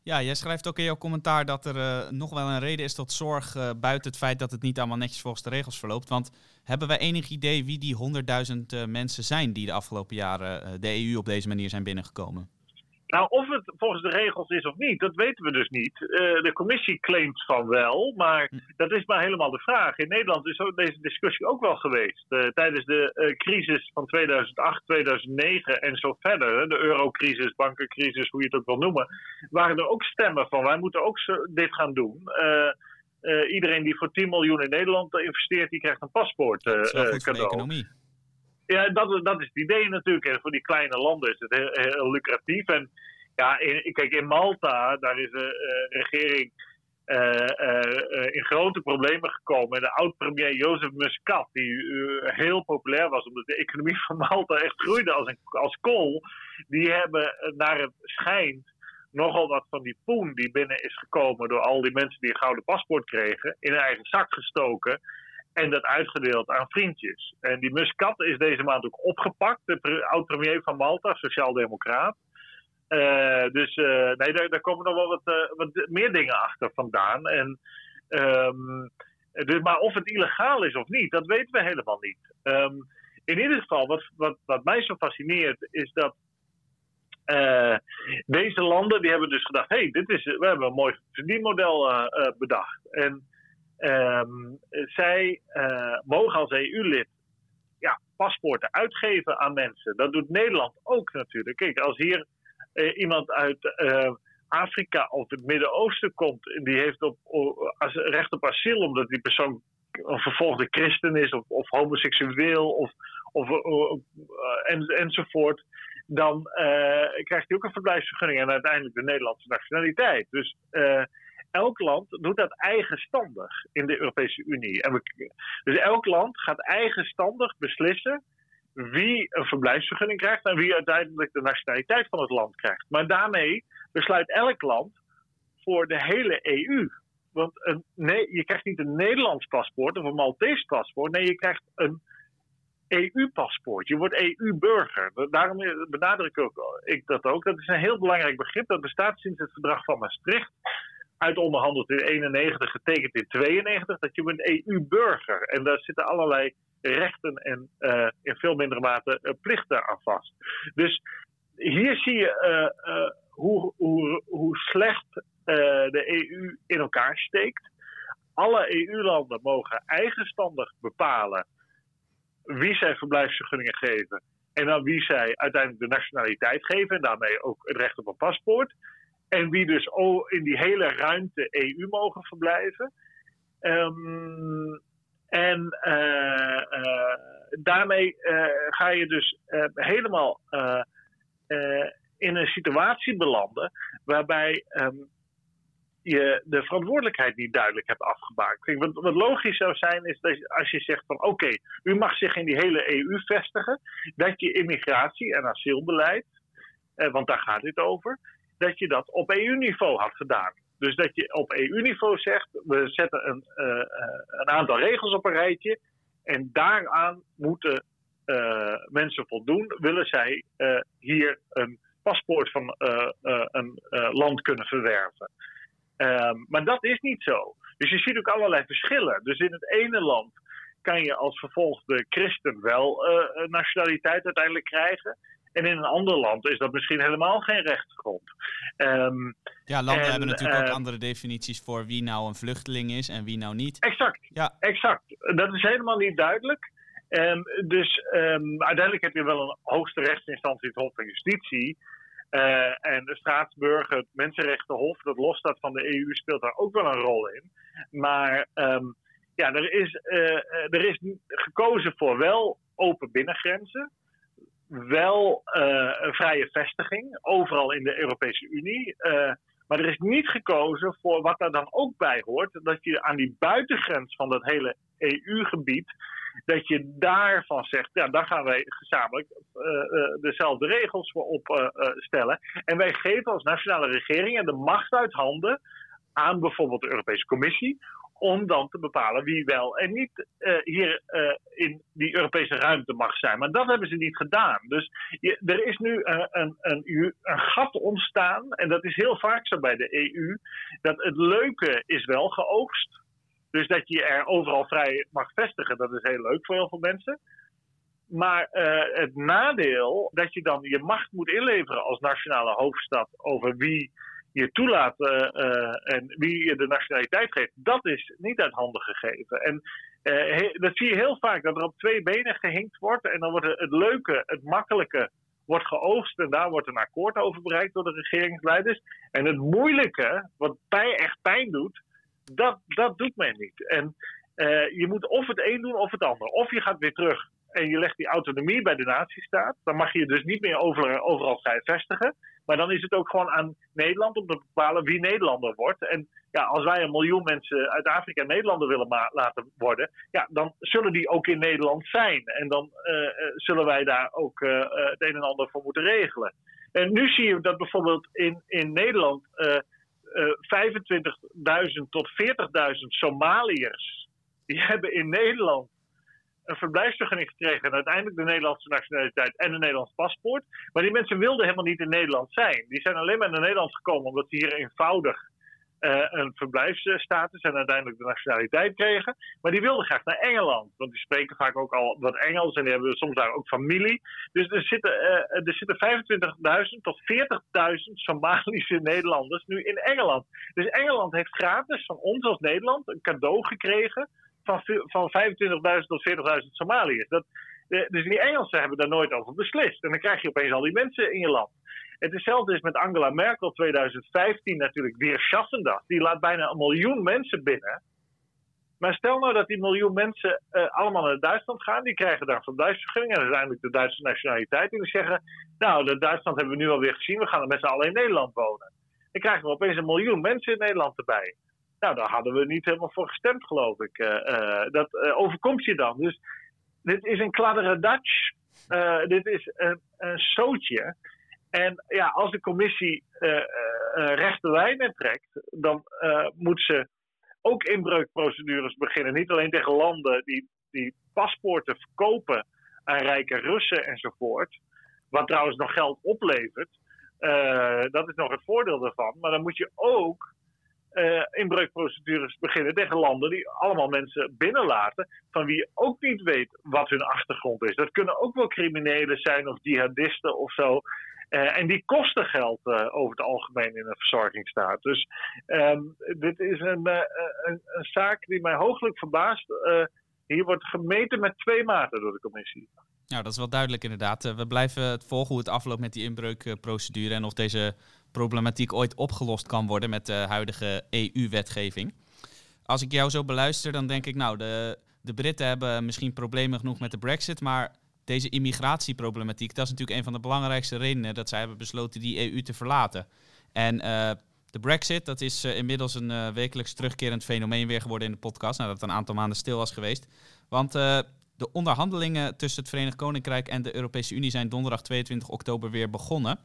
Ja, jij schrijft ook in jouw commentaar dat er nog wel een reden is tot zorg buiten het feit dat het niet allemaal netjes volgens de regels verloopt. Want hebben wij enig idee wie die 100.000 mensen zijn die de afgelopen jaren de EU op deze manier zijn binnengekomen? Nou, of het volgens de regels is of niet, dat weten we dus niet. Uh, de commissie claimt van wel, maar hm. dat is maar helemaal de vraag. In Nederland is ook deze discussie ook wel geweest. Uh, tijdens de uh, crisis van 2008, 2009 en zo verder, de eurocrisis, bankencrisis, hoe je het ook wil noemen, waren er ook stemmen van wij moeten ook zo, dit gaan doen. iedereen die voor 10 miljoen in Nederland investeert, die krijgt een paspoort cadeau. Ja, dat, dat is het idee natuurlijk. En voor die kleine landen is het heel, lucratief. En ja, kijk, in Malta, daar is de uh, regering uh, in grote problemen gekomen. En de oud-premier Jozef Muscat, die heel populair was omdat de economie van Malta echt groeide als, een, als kool, die hebben naar het schijnt nogal wat van die poen die binnen is gekomen door al die mensen die een gouden paspoort kregen, in hun eigen zak gestoken. En dat uitgedeeld aan vriendjes. En die Muscat is deze maand ook opgepakt. De oud-premier van Malta, sociaaldemocraat. Uh, dus uh, nee, daar, daar, komen nog wel wat, uh, wat, meer dingen achter vandaan. En, um, dus, maar of het illegaal is of niet, dat weten we helemaal niet. Um, in ieder geval, wat, wat, wat mij zo fascineert, is dat deze landen die hebben dus gedacht: hé, hey, dit is, we hebben een mooi verdienmodel bedacht. En Um, zij uh, mogen als EU-lid ja, paspoorten uitgeven aan mensen. Dat doet Nederland ook natuurlijk. Kijk, als hier eh, iemand uit eh, Afrika of het Midden-Oosten komt, die heeft op, als, recht op asiel omdat die persoon een vervolgde christen is of, of homoseksueel of, of, en, enzovoort, dan krijgt hij ook een verblijfsvergunning en uiteindelijk de Nederlandse nationaliteit. Dus elk land doet dat eigenstandig in de Europese Unie. En dus elk land gaat eigenstandig beslissen wie een verblijfsvergunning krijgt en wie uiteindelijk de nationaliteit van het land krijgt. Maar daarmee besluit elk land voor de hele EU. Want een, nee, je krijgt niet een Nederlands paspoort of een Maltese paspoort. Nee, je krijgt een EU-paspoort. Je wordt EU-burger. Daarom benadruk ik, ook, ik dat ook. Dat is een heel belangrijk begrip. Dat bestaat sinds het verdrag van Maastricht uitonderhandeld in 91, getekend in 92, dat je bent EU-burger. En daar zitten allerlei rechten en uh, in veel mindere mate uh, plichten aan vast. Dus hier zie je uh, hoe, hoe, hoe slecht de EU in elkaar steekt. Alle EU-landen mogen eigenstandig bepalen wie zij verblijfsvergunningen geven en aan wie zij uiteindelijk de nationaliteit geven en daarmee ook het recht op een paspoort. En wie dus in die hele ruimte EU mogen verblijven. Um, en uh, uh, daarmee uh, ga je dus helemaal in een situatie belanden waarbij um, je de verantwoordelijkheid niet duidelijk hebt afgemaakt. Wat, logisch zou zijn is dat als je zegt van oké, u mag zich in die hele EU vestigen, dat je immigratie en asielbeleid, want daar gaat dit over, dat je dat op EU-niveau had gedaan. Dus dat je op EU-niveau zegt, we zetten een, uh, een aantal regels op een rijtje en daaraan moeten uh, mensen voldoen, willen zij hier een paspoort van een land kunnen verwerven. Um, maar dat is niet zo. Dus je ziet ook allerlei verschillen. Dus in het ene land kan je als vervolgde christen wel nationaliteit uiteindelijk krijgen. En in een ander land is dat misschien helemaal geen rechtsgrond. Um, ja, landen hebben natuurlijk ook ehm, andere definities voor wie nou een vluchteling is en wie nou niet. Exact, ja. exact. Dat is helemaal niet duidelijk. Um, dus uiteindelijk heb je wel een hoogste rechtsinstantie, het Hof van Justitie. Uh, en de Straatsburg, het Mensenrechtenhof, dat losstaat van de EU, speelt daar ook wel een rol in. Maar ja, er is, uh, er is gekozen voor wel open binnengrenzen wel uh, een vrije vestiging, overal in de Europese Unie. Uh, maar er is niet gekozen voor wat daar dan ook bij hoort, dat je aan die buitengrens van dat hele EU-gebied, dat je daarvan zegt, ja, daar gaan wij gezamenlijk uh, dezelfde regels voor opstellen. en wij geven als nationale regeringen de macht uit handen aan bijvoorbeeld de Europese Commissie om dan te bepalen wie wel en niet uh, hier uh, in die Europese ruimte mag zijn. Maar dat hebben ze niet gedaan. Dus er is nu uh, een, een, een, gat ontstaan, en dat is heel vaak zo bij de EU, dat het leuke is wel geoogst. Dus dat je er overal vrij mag vestigen, dat is heel leuk voor heel veel mensen. Maar het nadeel dat je dan je macht moet inleveren als nationale hoofdstad over wie je toelaat uh, en wie je de nationaliteit geeft, dat is niet uit handen gegeven. En uh, dat zie je heel vaak, dat er op twee benen gehinkt wordt. En dan wordt het leuke, het makkelijke, wordt geoogst. En daar wordt een akkoord over bereikt door de regeringsleiders. En het moeilijke, wat pijn, echt pijn doet, dat, dat doet men niet. En je moet of het een doen of het ander. Of je gaat weer terug en je legt die autonomie bij de natiestaat. Dan mag je dus niet meer over, overal vrij vestigen. Maar dan is het ook gewoon aan Nederland om te bepalen wie Nederlander wordt. En ja, als wij een miljoen mensen uit Afrika Nederlander willen laten worden, ja, dan zullen die ook in Nederland zijn. En dan uh, zullen wij daar ook uh, het een en ander voor moeten regelen. En nu zie je dat bijvoorbeeld in, in Nederland 25.000 tot 40.000 Somaliërs, die hebben in Nederland een verblijfsvergunning gekregen en uiteindelijk de Nederlandse nationaliteit en een Nederlands paspoort. Maar die mensen wilden helemaal niet in Nederland zijn. Die zijn alleen maar naar Nederland gekomen omdat ze hier eenvoudig uh, een verblijfsstatus en uiteindelijk de nationaliteit kregen. Maar die wilden graag naar Engeland. Want die spreken vaak ook al wat Engels en die hebben soms daar ook familie. Dus er zitten, uh, er zitten 25.000 tot 40.000 Somalische Nederlanders nu in Engeland. Dus Engeland heeft gratis van ons als Nederland een cadeau gekregen van, van 25.000 tot 40.000 Somaliërs. Dat, dus die Engelsen hebben daar nooit over beslist. En dan krijg je opeens al die mensen in je land. Het hetzelfde is met Angela Merkel 2015 natuurlijk. weer Schassendag. Die laat bijna een miljoen mensen binnen. Maar stel nou dat die miljoen mensen uh, allemaal naar Duitsland gaan. Die krijgen daar verblijfsvergunning en uiteindelijk de Duitse nationaliteit. En die zeggen, nou, de Duitsland hebben we nu alweer gezien. We gaan er met z'n allen in Nederland wonen. Dan krijgen we opeens een miljoen mensen in Nederland erbij. Nou, daar hadden we niet helemaal voor gestemd, geloof ik. Uh, uh, dat overkomt je dan. Dus dit is een kladderadatsch. dit is een, een zootje. En ja, als de commissie rechte lijnen trekt, dan moet ze ook inbreukprocedures beginnen. Niet alleen tegen landen die, die paspoorten verkopen aan rijke Russen enzovoort. Wat trouwens nog geld oplevert. Dat is nog het voordeel daarvan. Maar dan moet je ook uh, inbreukprocedures beginnen tegen landen die allemaal mensen binnenlaten. van wie ook niet weet wat hun achtergrond is. Dat kunnen ook wel criminelen zijn of jihadisten of zo. Uh, en die kosten geld uh, over het algemeen in een verzorgingsstaat. Dus um, dit is een, een, een, zaak die mij hooglijk verbaast. hier wordt gemeten met twee maten door de commissie. Nou, dat is wel duidelijk inderdaad. we blijven het volgen hoe het afloopt met die inbreukprocedure en of deze problematiek ooit opgelost kan worden met de huidige EU-wetgeving. Als ik jou zo beluister, dan denk ik, nou, de, de Britten hebben misschien problemen genoeg met de Brexit, maar deze immigratieproblematiek, dat is natuurlijk een van de belangrijkste redenen dat zij hebben besloten die EU te verlaten. En uh, de Brexit, dat is uh, inmiddels een uh, wekelijks terugkerend fenomeen weer geworden in de podcast, nadat het een aantal maanden stil was geweest. Want de onderhandelingen tussen het Verenigd Koninkrijk en de Europese Unie zijn donderdag 22 oktober weer begonnen.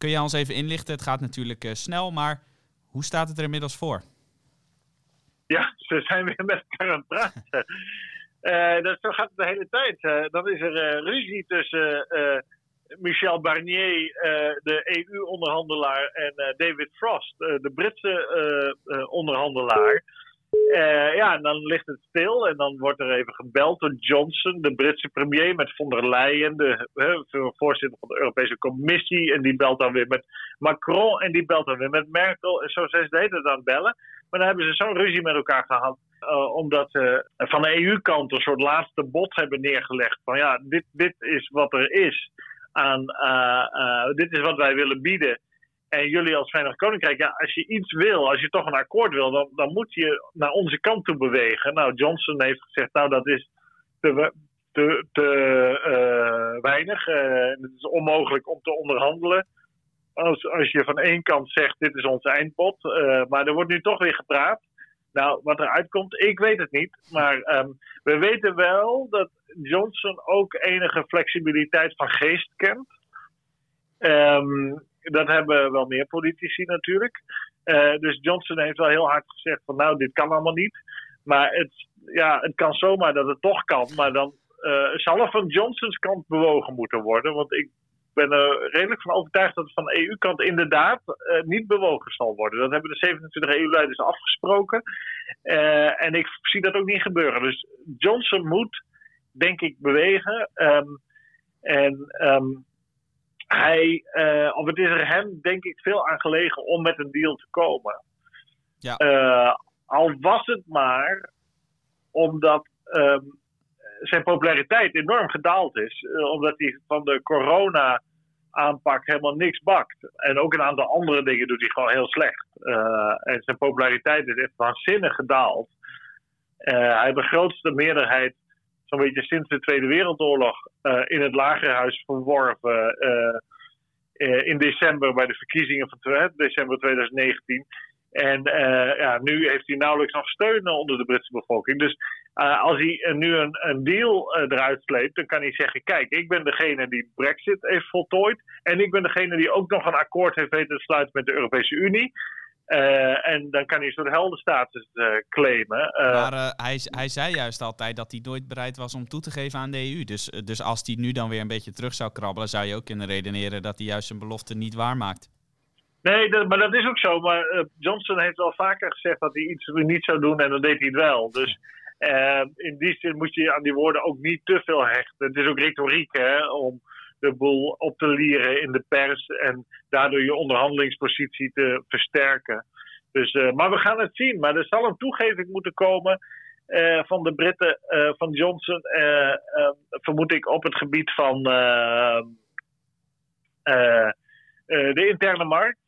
Kun je ons even inlichten? Het gaat natuurlijk snel, maar hoe staat het er inmiddels voor? Ja, ze zijn weer met elkaar aan het praten. Uh, dat, zo gaat het de hele tijd. Uh, dan is er ruzie tussen Michel Barnier, de EU-onderhandelaar, en David Frost, de Britse onderhandelaar. Ja, en dan ligt het stil en dan wordt er even gebeld door Johnson, de Britse premier, met von der Leyen, de voorzitter van de Europese Commissie. En die belt dan weer met Macron en die belt dan weer met Merkel. En zo zijn ze de aan het bellen. Maar dan hebben ze zo'n ruzie met elkaar gehad uh, omdat ze van de EU-kant een soort laatste bod hebben neergelegd. Van ja, dit, dit is wat er is. Aan, uh, dit is wat wij willen bieden. En jullie als Verenigd Koninkrijk, ja, als je iets wil, als je toch een akkoord wil, dan, dan moet je naar onze kant toe bewegen. Nou, Johnson heeft gezegd, nou, dat is te, te, te weinig. het is onmogelijk om te onderhandelen. Als, als je van één kant zegt, dit is ons eindbod. maar er wordt nu toch weer gepraat. Nou, wat eruit komt, ik weet het niet. Maar um, we weten wel dat Johnson ook enige flexibiliteit van geest kent. Um, dat hebben wel meer politici natuurlijk. Uh, dus Johnson heeft wel heel hard gezegd van nou, dit kan allemaal niet. Maar het, ja, het kan zomaar dat het toch kan. Maar dan uh, zal er van Johnsons kant bewogen moeten worden. Want ik ben er redelijk van overtuigd dat het van de EU-kant inderdaad uh, niet bewogen zal worden. Dat hebben de 27 EU-leiders afgesproken. En ik zie dat ook niet gebeuren. Dus Johnson moet, denk ik, bewegen. Um, en um, hij, uh, of het is er hem, denk ik, veel aan gelegen om met een deal te komen. Ja. al was het maar omdat um, zijn populariteit enorm gedaald is. Uh, omdat hij van de corona aanpak helemaal niks bakt. En ook een aantal andere dingen doet hij gewoon heel slecht. En zijn populariteit is echt waanzinnig gedaald. Hij heeft de grootste meerderheid, zo'n beetje sinds de Tweede Wereldoorlog, in het Lagerhuis verworven. in december bij de verkiezingen van december 2019. En uh, ja, nu heeft hij nauwelijks nog steun onder de Britse bevolking. Dus uh, als hij nu een, een deal uh, eruit sleept, dan kan hij zeggen: Kijk, ik ben degene die Brexit heeft voltooid. En ik ben degene die ook nog een akkoord heeft weten te sluiten met de Europese Unie. En dan kan hij een soort heldenstatus claimen. maar hij, hij zei juist altijd dat hij nooit bereid was om toe te geven aan de EU. Dus, dus als hij nu dan weer een beetje terug zou krabbelen, zou je ook kunnen redeneren dat hij juist zijn belofte niet waarmaakt. Nee, dat, maar dat is ook zo. Maar uh, Johnson heeft wel vaker gezegd dat hij iets niet zou doen en dan deed hij het wel. Dus uh, in die zin moet je aan die woorden ook niet te veel hechten. Het is ook retoriek hè, om de boel op te lieren in de pers en daardoor je onderhandelingspositie te versterken. Dus, uh, maar we gaan het zien. Maar er zal een toegeving moeten komen. van de Britten, van Johnson, vermoed ik op het gebied van de interne markt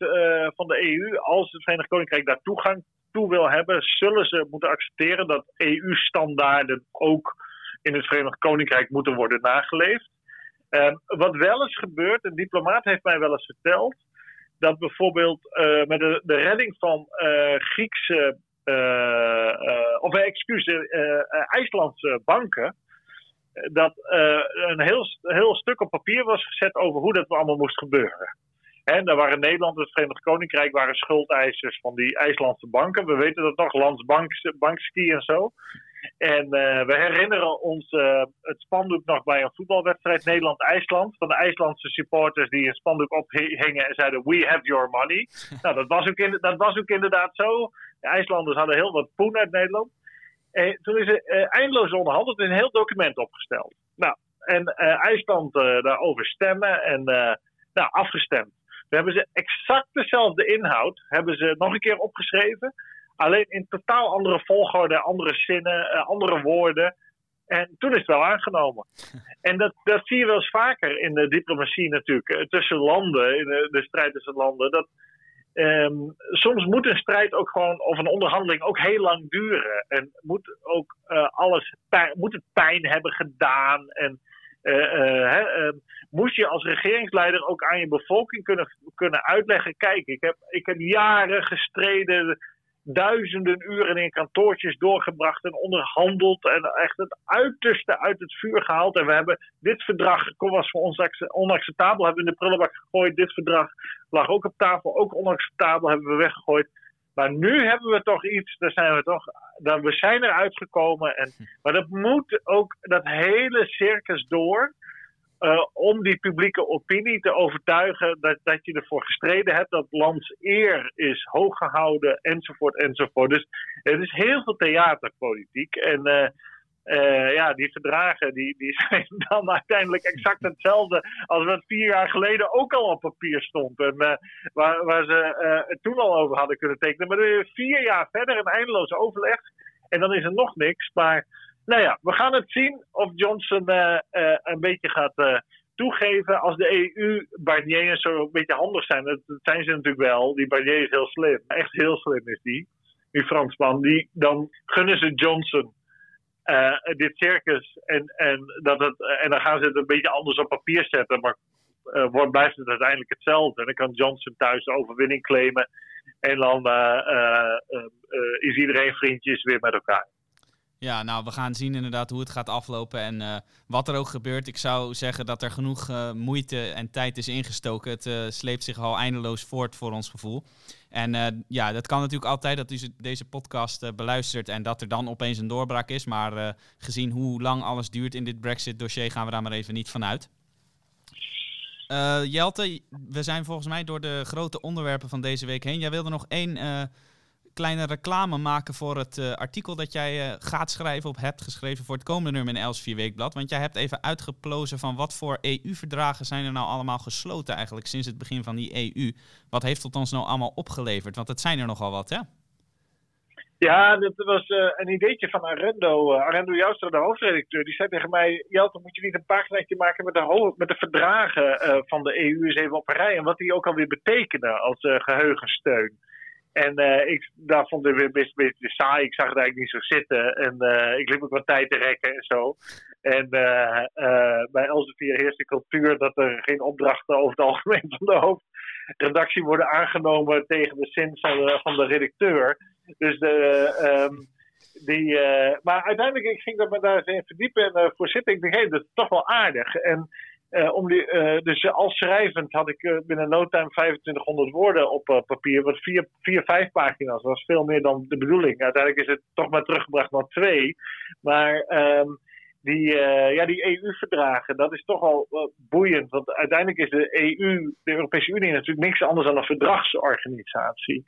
van de EU. Als het Verenigd Koninkrijk daar toegang toe wil hebben, zullen ze moeten accepteren dat EU-standaarden ook in het Verenigd Koninkrijk moeten worden nageleefd. Ehm, wat wel eens gebeurt, een diplomaat heeft mij wel eens verteld, dat bijvoorbeeld uh, met de, de, redding van uh, Griekse, uh, of excuus, IJslandse banken, dat een heel, heel stuk op papier was gezet over hoe dat allemaal moest gebeuren. En daar waren Nederland en het Verenigd Koninkrijk waren schuldeisers van die IJslandse banken. We weten dat nog, Landsbankski en zo. En uh, we herinneren ons uh, het spandoek nog bij een voetbalwedstrijd Nederland-IJsland. Van de IJslandse supporters die een spandoek ophingen en zeiden: We have your money. nou, dat was, ook in, dat was ook inderdaad zo. De IJslanders hadden heel wat poen uit Nederland. En toen is er uh, eindeloos onderhandeld en een heel document opgesteld. Nou, en IJsland daarover stemmen en nou, afgestemd. We hebben ze exact dezelfde inhoud, hebben ze nog een keer opgeschreven. Alleen in totaal andere volgorde, andere zinnen, uh, andere woorden. En toen is het wel aangenomen. En dat, dat zie je wel eens vaker in de diplomatie natuurlijk. Eh, tussen landen, in de, de strijd tussen landen. Dat, um, soms moet een strijd ook gewoon, of een onderhandeling ook heel lang duren. En moet ook uh, alles, pijn, moet het pijn hebben gedaan. En uh, moest je als regeringsleider ook aan je bevolking kunnen, kunnen uitleggen: kijk, ik heb, ik heb jaren gestreden, duizenden uren in kantoortjes doorgebracht en onderhandeld en echt het uiterste uit het vuur gehaald. En we hebben dit verdrag, was voor ons onacceptabel, hebben we in de prullenbak gegooid. Dit verdrag lag ook op tafel, ook onacceptabel, hebben we weggegooid. Maar nu hebben we toch iets, daar zijn we toch, daar, we zijn eruit gekomen. En, maar dat moet ook dat hele circus door. Uh, om die publieke opinie te overtuigen dat, dat je ervoor gestreden hebt, dat lands eer is hoog gehouden, enzovoort, enzovoort. Dus het is heel veel theaterpolitiek. En uh, uh, ja, die verdragen die, die zijn dan uiteindelijk exact hetzelfde als wat vier jaar geleden ook al op papier stond. En waar, waar ze uh, toen al over hadden kunnen tekenen. Maar er vier jaar verder een eindeloos overleg. En dan is er nog niks. Maar nou ja, we gaan het zien of Johnson een beetje gaat toegeven. Als de EU, Barnier zo een beetje handig zijn. Dat, zijn ze natuurlijk wel. Die Barnier is heel slim. Echt heel slim is die. Die Fransman. Die, dan gunnen ze Johnson dit circus. En, en, dat het, en dan gaan ze het een beetje anders op papier zetten. Maar wordt, blijft het uiteindelijk hetzelfde. En dan kan Johnson thuis de overwinning claimen. En dan is iedereen vriendjes weer met elkaar. Ja, nou, we gaan zien inderdaad hoe het gaat aflopen en uh, wat er ook gebeurt. Ik zou zeggen dat er genoeg uh, moeite en tijd is ingestoken. Het uh, sleept zich al eindeloos voort voor ons gevoel. En ja, dat kan natuurlijk altijd dat u deze podcast beluistert en dat er dan opeens een doorbraak is. Maar gezien hoe lang alles duurt in dit Brexit-dossier gaan we daar maar even niet van uit. Jelte, we zijn volgens mij door de grote onderwerpen van deze week heen. Jij wilde nog één kleine reclame maken voor het uh, artikel dat jij uh, gaat schrijven of hebt geschreven voor het komende nummer in Els 4 Weekblad. Want jij hebt even uitgeplozen van wat voor EU-verdragen zijn er nou allemaal gesloten eigenlijk sinds het begin van die EU. Wat heeft het ons nou allemaal opgeleverd? Want het zijn er nogal wat, hè? Ja, dat was uh, een ideetje van Arendo. Arendo Joustra, de hoofdredacteur, die zei tegen mij... Jelte, moet je niet een paginaatje maken met de, met de verdragen van de EU eens even op rij... en wat die ook alweer betekenen als geheugensteun. En uh, ik, daar vond ik weer best een beetje saai. Ik zag het eigenlijk niet zo zitten. En uh, ik liep ook wat tijd te rekken en zo. En uh, bij Elsevier heerst de cultuur dat er geen opdrachten over het algemeen van de hoofdredactie worden aangenomen tegen de zin van de, van de redacteur. Dus de, um, die, maar uiteindelijk ik ging dat me daar eens in verdiepen en voor zitten. Ik dacht, hé, dat is toch wel aardig. En uh, om die, uh, dus als schrijvend had ik uh, binnen no time 2500 woorden op papier, wat vier, vier, vijf pagina's. Was veel meer dan de bedoeling. Uiteindelijk is het toch maar teruggebracht naar twee. Maar um, die, ja, die EU-verdragen, dat is toch wel boeiend. Want uiteindelijk is de EU, de Europese Unie, natuurlijk niks anders dan een verdragsorganisatie.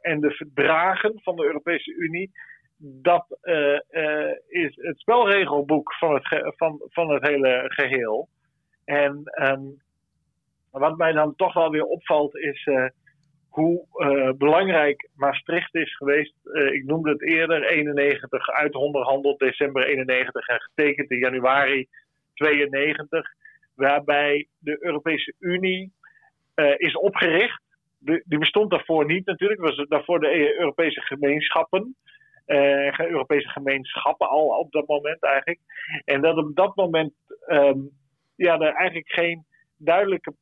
en de verdragen van de Europese Unie dat uh, uh, is het spelregelboek van het, van, van het hele geheel. En um, wat mij dan toch wel weer opvalt is uh, hoe belangrijk Maastricht is geweest. Ik noemde het eerder, 91 uitonderhandeld, december 91 en getekend in januari 92. Waarbij de Europese Unie is opgericht. De, die bestond daarvoor niet natuurlijk, was daarvoor de Europese gemeenschappen. Europese gemeenschappen al op dat moment eigenlijk. En dat op dat moment um, ja, er eigenlijk geen duidelijke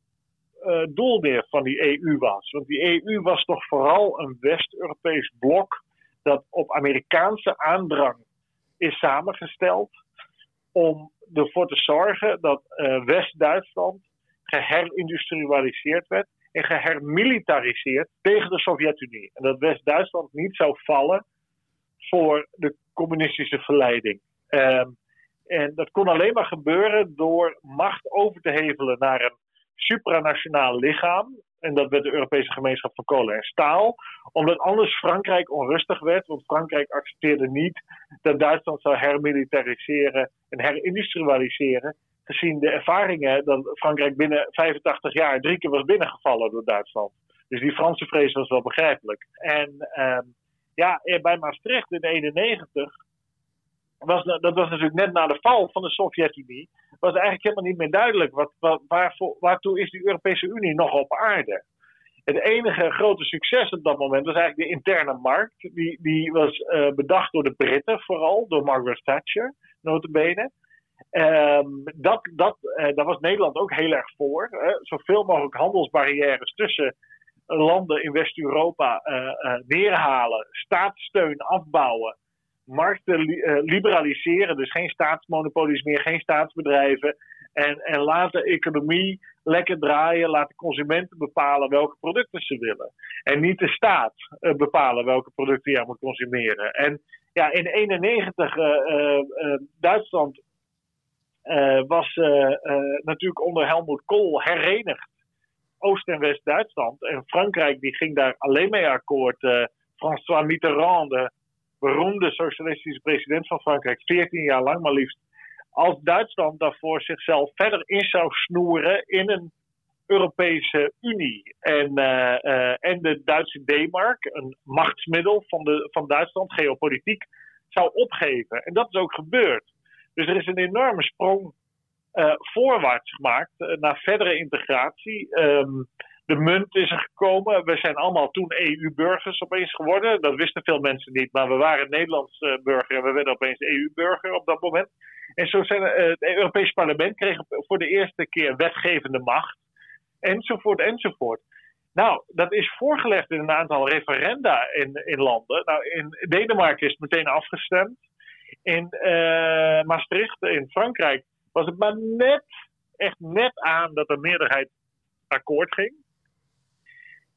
uh, doel meer van die EU was. Want die EU was toch vooral een West-Europees blok dat op Amerikaanse aandrang is samengesteld om ervoor te zorgen dat uh, West-Duitsland geherindustrialiseerd werd en gehermilitariseerd tegen de Sovjet-Unie. En dat West-Duitsland niet zou vallen voor de communistische verleiding. Um, en dat kon alleen maar gebeuren door macht over te hevelen naar een supranationaal lichaam. En dat werd de Europese gemeenschap van kolen en staal. Omdat anders Frankrijk onrustig werd. Want Frankrijk accepteerde niet dat Duitsland zou hermilitariseren en herindustrialiseren. Gezien de ervaringen dat Frankrijk binnen 85 jaar drie keer was binnengevallen door Duitsland. Dus die Franse vrees was wel begrijpelijk. En uh, ja, bij Maastricht in 1991 was, dat was natuurlijk net na de val van de Sovjet-Unie, was eigenlijk helemaal niet meer duidelijk wat, wat, waarvoor, waartoe is de Europese Unie nog op aarde. Het enige grote succes op dat moment was eigenlijk de interne markt. Die, die was uh, bedacht door de Britten vooral, door Margaret Thatcher, notabene. Um, dat, dat, uh, daar was Nederland ook heel erg voor. Hè. Zoveel mogelijk handelsbarrières tussen landen in West-Europa uh, neerhalen, staatssteun afbouwen markten uh, liberaliseren. Dus geen staatsmonopolies meer, geen staatsbedrijven. En, en laat de economie lekker draaien. Laat de consumenten bepalen welke producten ze willen. En niet de staat bepalen welke producten je moet consumeren. En ja, in 1991 uh, Duitsland was natuurlijk onder Helmut Kohl herenigd. Oost- en West-Duitsland. En Frankrijk die ging daar alleen mee akkoord. François Mitterrand, de beroemde socialistische president van Frankrijk, 14 jaar lang maar liefst, als Duitsland daarvoor zichzelf verder in zou snoeren in een Europese Unie. En, uh, uh, en de Duitse D-mark, een machtsmiddel van, de, van Duitsland, geopolitiek, zou opgeven. En dat is ook gebeurd. Dus er is een enorme sprong voorwaarts gemaakt naar verdere integratie. Um, de munt is er gekomen. We zijn allemaal toen EU-burgers opeens geworden. Dat wisten veel mensen niet, maar we waren Nederlands uh, burger en we werden opeens EU-burger op dat moment. En zo zijn het Europees Parlement kreeg voor de eerste keer wetgevende macht. Enzovoort, enzovoort. Nou, dat is voorgelegd in een aantal referenda in, in landen. Nou, in Denemarken is het meteen afgestemd. In Maastricht, in Frankrijk, was het maar net, echt net aan dat de meerderheid akkoord ging.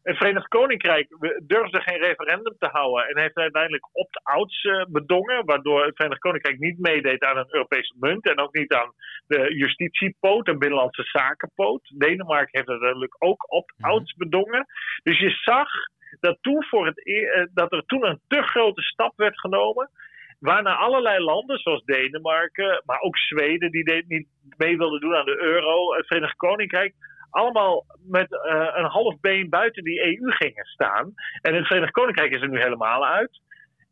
Het Verenigd Koninkrijk durfde geen referendum te houden en heeft uiteindelijk opt-outs uh, bedongen, waardoor het Verenigd Koninkrijk niet meedeed aan een Europese munt en ook niet aan de justitiepoot en binnenlandse zakenpoot. Denemarken heeft uiteindelijk ook opt-outs mhm. bedongen. Dus je zag dat, toen voor het, e dat er toen een te grote stap werd genomen. Waarna allerlei landen, zoals Denemarken, maar ook Zweden, die niet mee wilden doen aan de euro, het Verenigd Koninkrijk, allemaal met uh, een half been buiten die EU gingen staan. En het Verenigd Koninkrijk is er nu helemaal uit.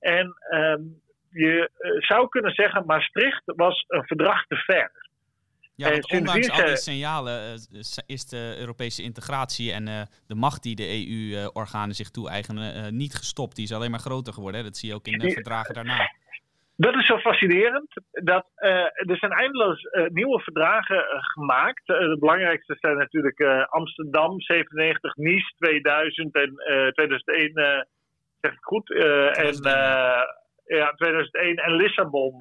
En um, je uh, zou kunnen zeggen, Maastricht was een verdrag te ver. Ja, want ondanks al die signalen uh, is de Europese integratie en de macht die de EU-organen zich toe-eigenen niet gestopt. Die is alleen maar groter geworden. Hè? Dat zie je ook in de verdragen daarna. Dat is zo fascinerend. Dat, uh, er zijn eindeloos uh, nieuwe verdragen uh, gemaakt. de belangrijkste zijn natuurlijk Amsterdam 97, Nice 2000 en 2001, zeg ik goed. en, ja, 2001 en Lissabon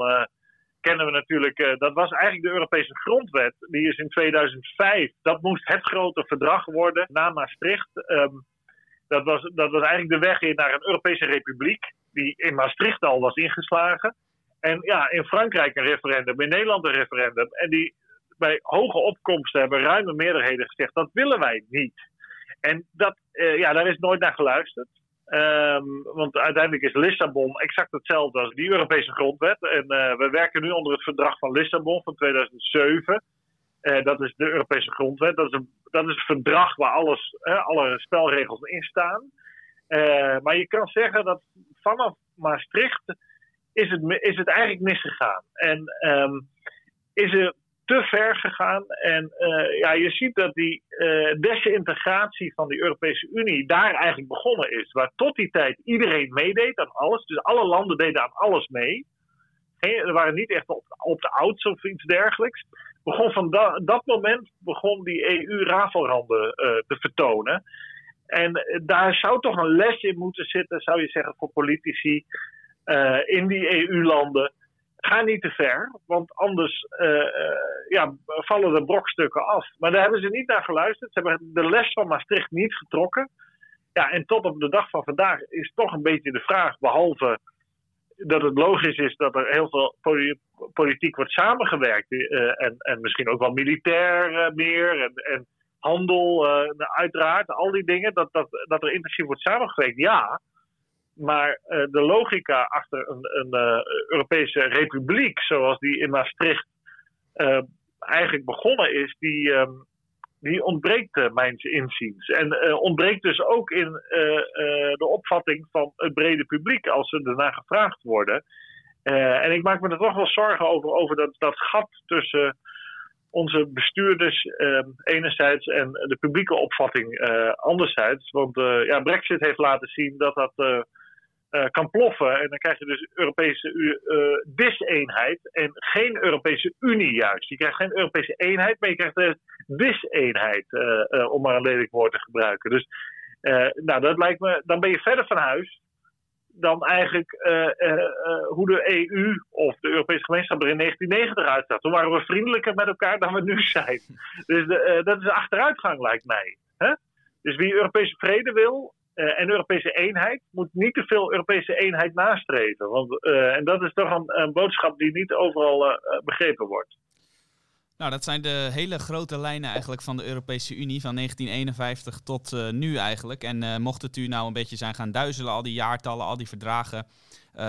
kennen we natuurlijk. dat was eigenlijk de Europese grondwet. Die is in 2005. Dat moest het grote verdrag worden na Maastricht. Um, dat, was, dat was eigenlijk de weg in naar een Europese republiek die in Maastricht al was ingeslagen. En ja, in Frankrijk een referendum, in Nederland een referendum. En die bij hoge opkomsten hebben ruime meerderheden gezegd: dat willen wij niet. En dat, uh, ja, daar is nooit naar geluisterd. Um, want uiteindelijk is Lissabon exact hetzelfde als die Europese grondwet. En uh, we werken nu onder het verdrag van Lissabon van 2007. dat is de Europese grondwet. Dat is, een, dat is het verdrag waar alles, alle spelregels in staan. maar je kan zeggen dat vanaf Maastricht is het, is het eigenlijk misgegaan. En ehm, is er te ver gegaan. En uh, ja, je ziet dat die uh, desintegratie van de Europese Unie daar eigenlijk begonnen is. Waar tot die tijd iedereen meedeed aan alles. Dus alle landen deden aan alles mee. er waren niet echt op, op de ouds of iets dergelijks. Begon van da dat moment begon die EU rafelranden uh, te vertonen. En daar zou toch een les in moeten zitten, zou je zeggen, voor politici in die EU-landen ga niet te ver, want anders uh, ja, vallen de brokstukken af. Maar daar hebben ze niet naar geluisterd. Ze hebben de les van Maastricht niet getrokken. Ja, en tot op de dag van vandaag is toch een beetje de vraag, behalve dat het logisch is dat er heel veel politiek wordt samengewerkt. Uh, en, en misschien ook wel militair meer en, en handel, uiteraard, al die dingen, dat, dat, dat er intensief wordt samengewerkt. Ja, maar uh, de logica achter een, een uh, Europese republiek, zoals die in Maastricht uh, eigenlijk begonnen is, die, um, die ontbreekt mijns inziens. En ontbreekt dus ook in de opvatting van het brede publiek als ze ernaar gevraagd worden. en ik maak me er toch wel zorgen over, over dat, dat gat tussen onze bestuurders uh, enerzijds en de publieke opvatting anderzijds. Want ja, Brexit heeft laten zien dat dat uh, kan ploffen. En dan krijg je dus Europese uh, dis-eenheid en geen Europese Unie juist. Je krijgt geen Europese eenheid, maar je krijgt de dis-eenheid, uh, om maar een lelijk woord te gebruiken. Dus nou, dat lijkt me, dan ben je verder van huis dan eigenlijk hoe de EU of de Europese gemeenschap er in 1990 uitzag. Toen waren we vriendelijker met elkaar dan we nu zijn. Dus dat is achteruitgang, lijkt mij. Dus wie Europese vrede wil, uh, en Europese eenheid moet niet te veel Europese eenheid nastreven. Want, uh, en dat is toch een, een, boodschap die niet overal uh, begrepen wordt. Nou, dat zijn de hele grote lijnen eigenlijk van de Europese Unie van 1951 tot nu eigenlijk. En mocht het u nou een beetje zijn gaan duizelen, al die jaartallen, al die verdragen.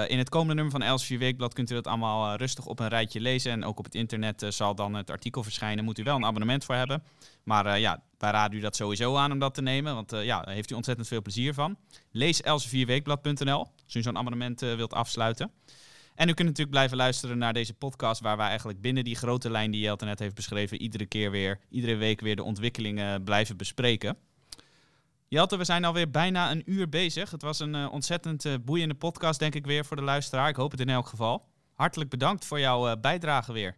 in het komende nummer van Elsevier Weekblad kunt u dat allemaal rustig op een rijtje lezen. En ook op het internet zal dan het artikel verschijnen. Moet u wel een abonnement voor hebben. Maar ja, wij raden u dat sowieso aan om dat te nemen, want ja, daar heeft u ontzettend veel plezier van. Lees elsevierweekblad.nl als u zo'n abonnement wilt afsluiten. En u kunt natuurlijk blijven luisteren naar deze podcast, waar wij eigenlijk binnen die grote lijn die Jelte net heeft beschreven, iedere keer weer, iedere week weer de ontwikkelingen blijven bespreken. Jelte, we zijn alweer bijna een uur bezig. Het was een uh, ontzettend boeiende podcast, denk ik weer, voor de luisteraar. Ik hoop het in elk geval. Hartelijk bedankt voor jouw bijdrage weer.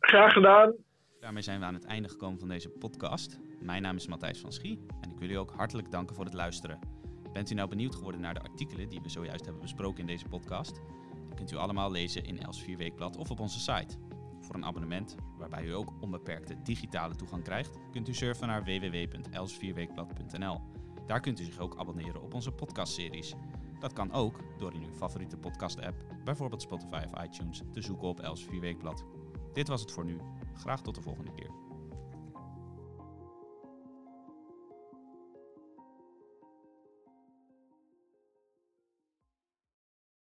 Graag gedaan. Daarmee zijn we aan het einde gekomen van deze podcast. Mijn naam is Matthijs van Schie en ik wil u ook hartelijk danken voor het luisteren. Bent u nou benieuwd geworden naar de artikelen die we zojuist hebben besproken in deze podcast? Kunt u allemaal lezen in Els Weekblad of op onze site. Voor een abonnement, waarbij u ook onbeperkte digitale toegang krijgt, kunt u surfen naar www.elsvierweekblad.nl. Daar kunt u zich ook abonneren op onze podcastseries. Dat kan ook door in uw favoriete podcast-app, bijvoorbeeld Spotify of iTunes, te zoeken op Els Weekblad. Dit was het voor nu. Graag tot de volgende keer.